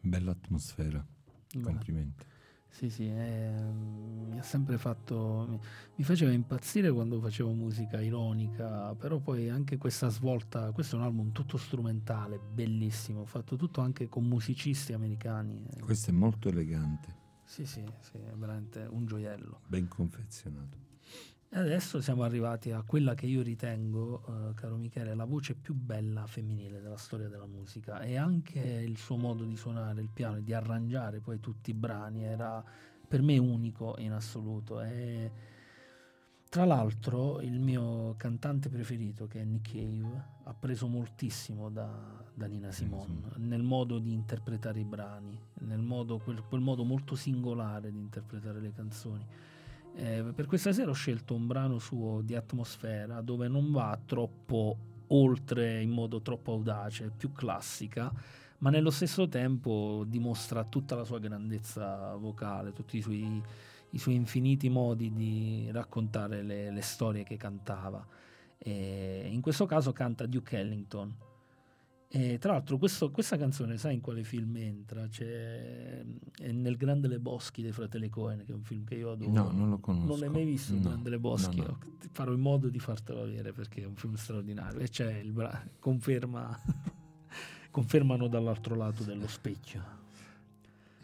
S2: Bella atmosfera,
S1: Beh,
S2: complimenti.
S1: Sì, sì, eh, mi ha sempre fatto, mi, mi faceva impazzire quando facevo musica ironica, però poi anche questa svolta, questo è un album tutto strumentale, bellissimo, fatto tutto anche con musicisti americani. eh.
S2: Questo è molto elegante,
S1: Sì, sì, sì, è veramente un gioiello.
S2: ben confezionato.
S1: E adesso siamo arrivati a quella che io ritengo, eh, caro Michele, la voce più bella femminile della storia della musica e anche il suo modo di suonare il piano e di arrangiare poi tutti i brani era per me unico in assoluto. E, tra l'altro il mio cantante preferito, che è Nick Cave, ha preso moltissimo da, da Nina Simone nel modo di interpretare i brani, nel modo, quel, quel modo molto singolare di interpretare le canzoni. Eh, per questa sera ho scelto un brano suo di atmosfera dove non va troppo oltre in modo troppo audace, più classica, ma nello stesso tempo dimostra tutta la sua grandezza vocale, tutti i suoi, i suoi infiniti modi di raccontare le, le storie che cantava. E in questo caso canta Duke Ellington. E tra l'altro questo- questa canzone, sai in quale film entra? C'è, è nel Grande Le Boschi dei Fratelli Cohen, che è un film che io adoro.
S2: No, non lo conosco.
S1: Non l'hai mai visto il
S2: No,
S1: Grande Le Boschi?
S2: no, no.
S1: Farò in modo di fartelo vedere perché è un film straordinario. E c'è il bra- conferma, confermano dall'altro lato dello specchio.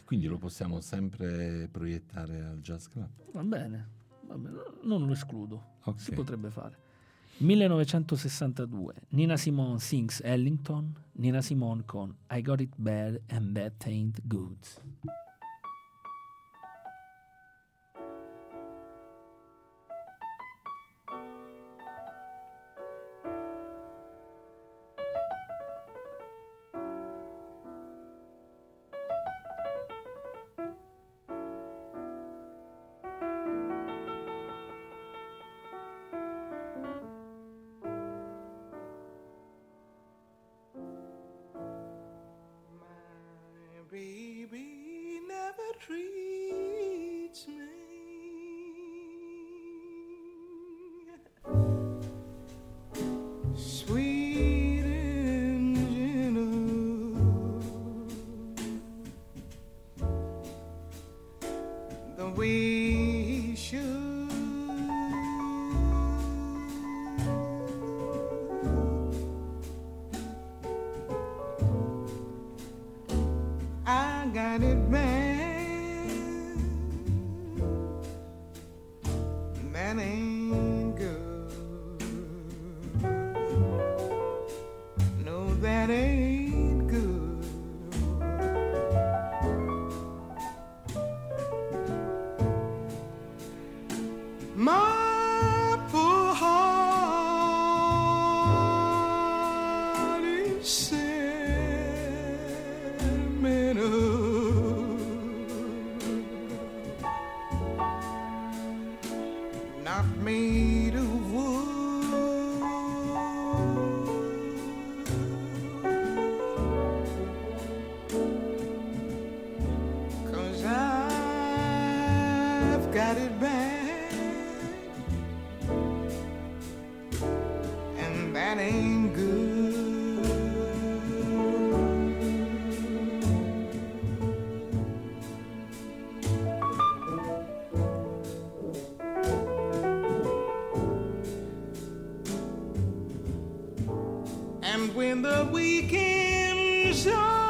S2: Quindi lo possiamo sempre proiettare al Jazz Club.
S1: Va bene, va bene, non lo escludo,
S2: Ok.
S1: si potrebbe fare. 1962, Nina Simone sings Ellington, Nina Simone con I Got It Bad and Bad Ain't Good.
S5: when the weekend's over.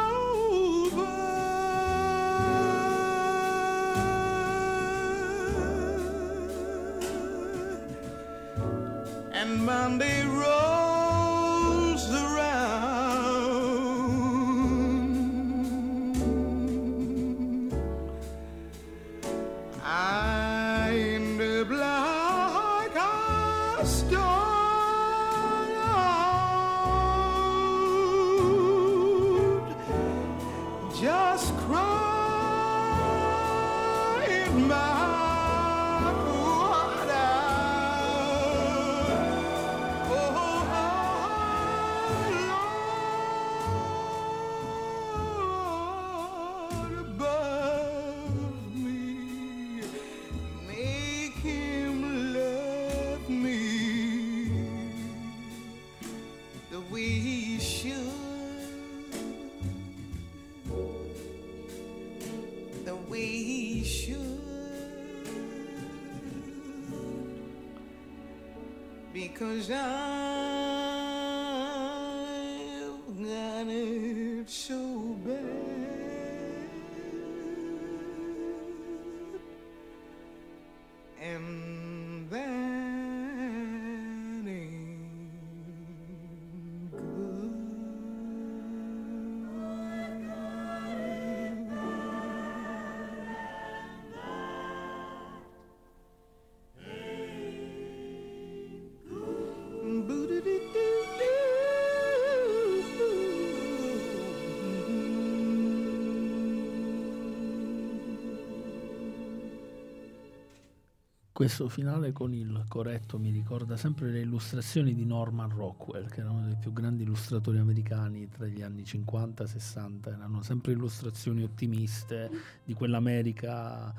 S1: Questo finale con il corretto mi ricorda sempre le illustrazioni di Norman Rockwell, che era uno dei più grandi illustratori americani tra gli anni 50 e 60. Erano sempre illustrazioni ottimiste di quell'America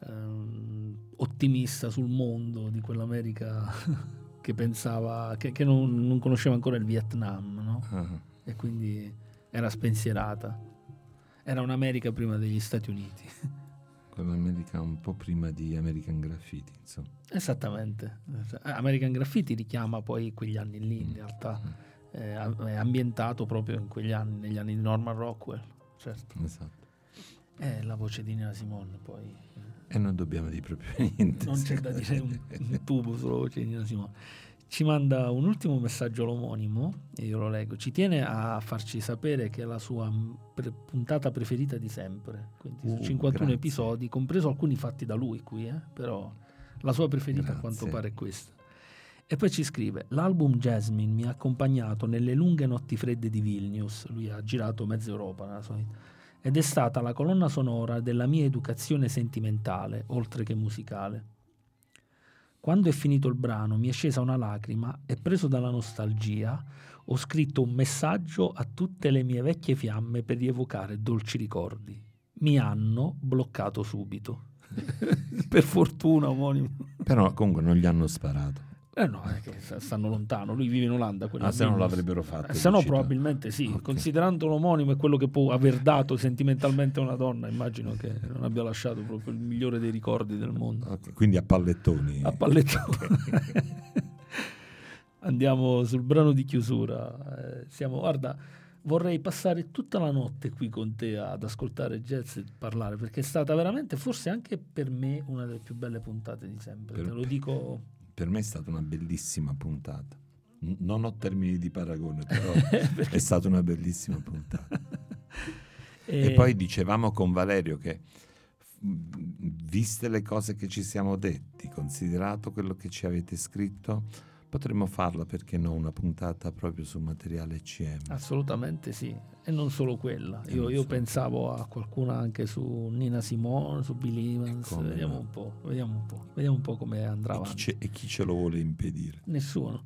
S1: ehm, ottimista sul mondo, di quell'America che pensava, che, che non, non conosceva ancora il Vietnam, no?
S2: Ah,
S1: E quindi era spensierata. Era un'America prima degli Stati Uniti.
S2: quell'America un po' prima di American Graffiti, insomma.
S1: Esattamente. Eh, American Graffiti richiama poi quegli anni lì, in realtà. Eh, è ambientato proprio in quegli anni, negli anni di Norman Rockwell, certo.
S2: Esatto.
S1: È la voce di Nina Simone, poi. eh,
S2: E non dobbiamo dire proprio niente.
S1: Non c'è da dire un, un tubo sulla voce di Nina Simone. Ci manda un ultimo messaggio l'omonimo, e io lo leggo. Ci tiene a farci sapere che è la sua pre- puntata preferita di sempre. Quindi
S2: Uh,
S1: 51
S2: grazie.
S1: episodi, compreso alcuni fatti da lui qui, eh, però la sua preferita a quanto
S2: Grazie.
S1: pare è questa. E poi ci scrive: L'album Jasmine mi ha accompagnato nelle lunghe notti fredde di Vilnius. Lui ha girato mezza Europa nella sua vita. Ed è stata la colonna sonora della mia educazione sentimentale, oltre che musicale. Quando è finito il brano mi è scesa una lacrima e preso dalla nostalgia ho scritto un messaggio a tutte le mie vecchie fiamme per rievocare dolci ricordi. Mi hanno bloccato subito. per fortuna, omonimo.
S2: Però comunque non gli hanno sparato.
S1: Eh no, stanno lontano. Lui vive in Olanda.
S2: Ah, se non
S1: Vilnius.
S2: l'avrebbero fatto.
S1: Eh, se no, probabilmente sì.
S2: Ok.
S1: Considerando l'omonimo e quello che può aver dato sentimentalmente a una donna, immagino che non abbia lasciato proprio il migliore dei ricordi del mondo.
S2: Ok, Quindi a pallettoni.
S1: A pallettone. Andiamo sul brano di chiusura. Eh, siamo, guarda, vorrei passare tutta la notte qui con te ad ascoltare jazz e parlare, perché è stata veramente, forse anche per me, una delle più belle puntate di sempre.
S2: Per-
S1: Te lo dico.
S2: Per me è stata una bellissima puntata. N- non ho termini di paragone, però è stata una bellissima puntata. E
S1: Eh,
S2: poi dicevamo con Valerio che viste le cose che ci siamo detti, considerato quello che ci avete scritto, potremmo farla perché no, una puntata proprio su materiale ECM.
S1: Assolutamente sì, e non solo quella.
S2: E
S1: Io, io
S2: solo.
S1: pensavo a qualcuna anche su Nina Simone, su Bill Evans. Vediamo
S2: no.
S1: un po', vediamo un po', vediamo un po' come andrà
S2: E chi, e chi ce lo vuole impedire?
S1: Nessuno.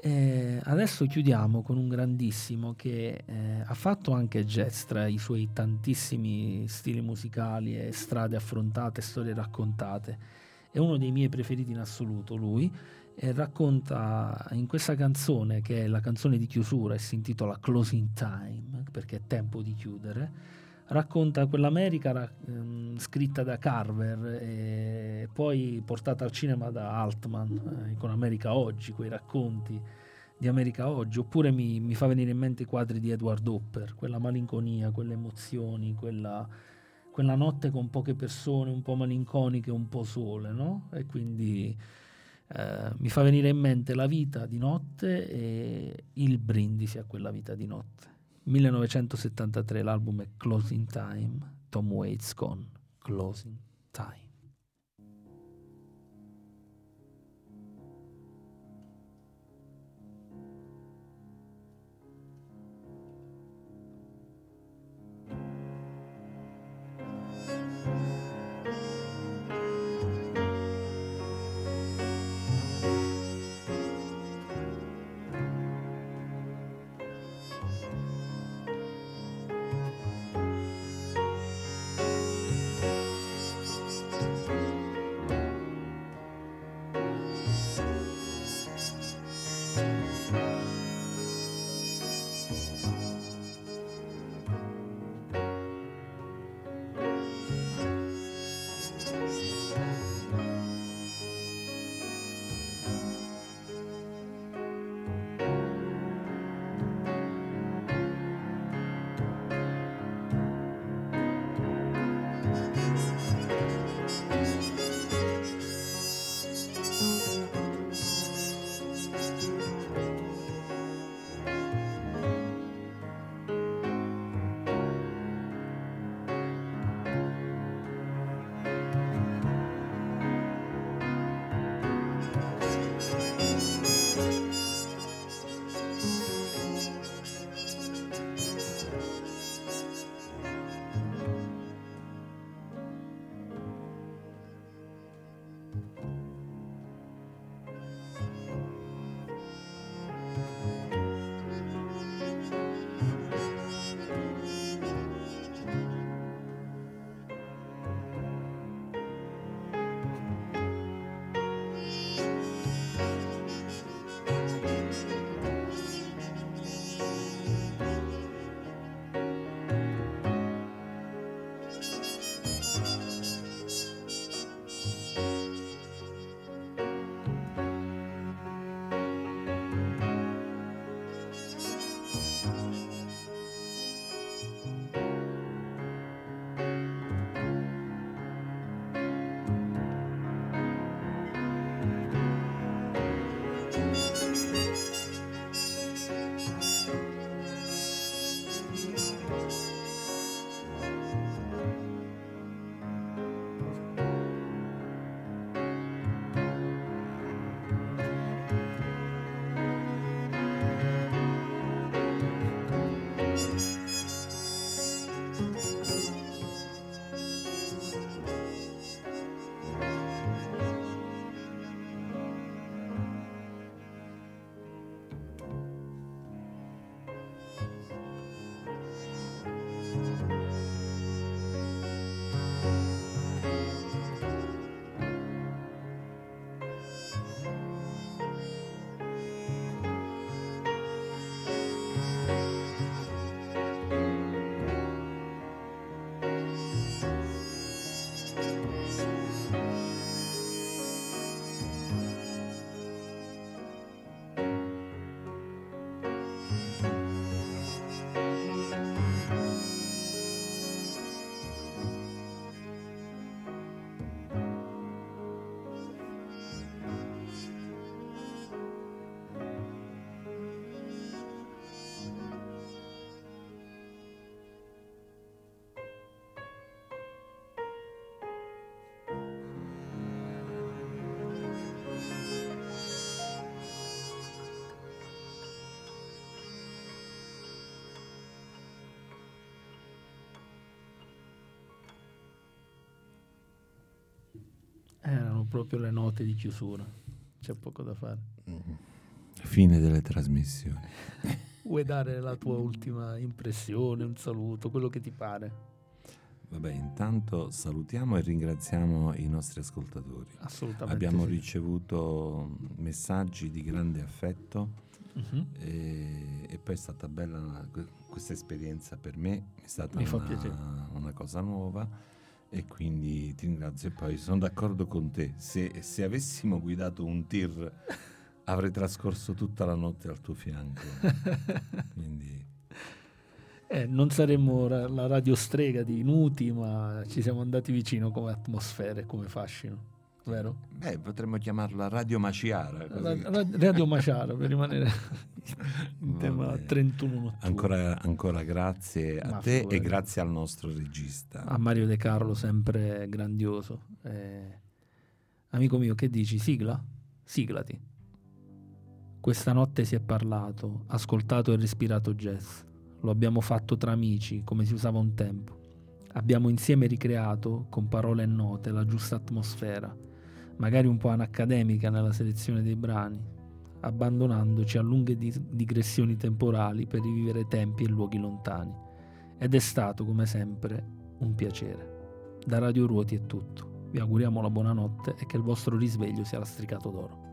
S1: Eh, adesso chiudiamo con un grandissimo che eh, ha fatto anche jazz tra i suoi tantissimi stili musicali e strade affrontate, storie raccontate. È uno dei miei preferiti in assoluto lui e racconta in questa canzone che è la canzone di chiusura e si intitola Closing Time perché è tempo di chiudere racconta quell'America ra- ehm, scritta da Carver e poi portata al cinema da Altman eh, con America Oggi, quei racconti di America Oggi, oppure mi, mi fa venire in mente i quadri di Edward Hopper, quella malinconia, quelle emozioni, quella, quella notte con poche persone, un po' malinconiche, un po' sole, no? E quindi eh, mi fa venire in mente la vita di notte e il brindisi a quella vita di notte. 1973 l'album è Closing Time, Tom Waits con Closing Time. Proprio le note di chiusura. C'è poco da fare.
S2: Fine delle trasmissioni.
S1: Vuoi dare la tua ultima impressione, un saluto, quello che ti pare?
S2: Vabbè, intanto salutiamo e ringraziamo i nostri ascoltatori.
S1: Assolutamente.
S2: Abbiamo
S1: sì.
S2: ricevuto messaggi di grande affetto
S1: Mhm.
S2: e, e poi è stata bella la- questa esperienza per me, è stata una, una cosa nuova e quindi ti ringrazio e poi sono d'accordo con te, se, se avessimo guidato un tir avrei trascorso tutta la notte al tuo fianco, quindi
S1: Eh, non saremmo ra- la radio strega di Nuti, ma ci siamo andati vicino come atmosfera e come fascino, vero?
S2: beh, potremmo chiamarla Radio Maciara. così.
S1: Ra- ra- radio Maciara per rimanere tema
S2: bene.
S1: 31 notturno.
S2: Ancora, ancora grazie a
S1: Ma
S2: te e grazie al nostro regista.
S1: A Mario De Carlo sempre grandioso. Eh, amico mio, che dici? Sigla? Siglati. Questa notte si è parlato, ascoltato e respirato jazz. Lo abbiamo fatto tra amici, come si usava un tempo. Abbiamo insieme ricreato, con parole e note, la giusta atmosfera, magari un po' anacademica nella selezione dei brani, abbandonandoci a lunghe di- digressioni temporali per rivivere tempi e luoghi lontani. Ed è stato, come sempre, un piacere. Da Radio Ruoti è tutto. Vi auguriamo la buonanotte e che il vostro risveglio sia lastricato d'oro.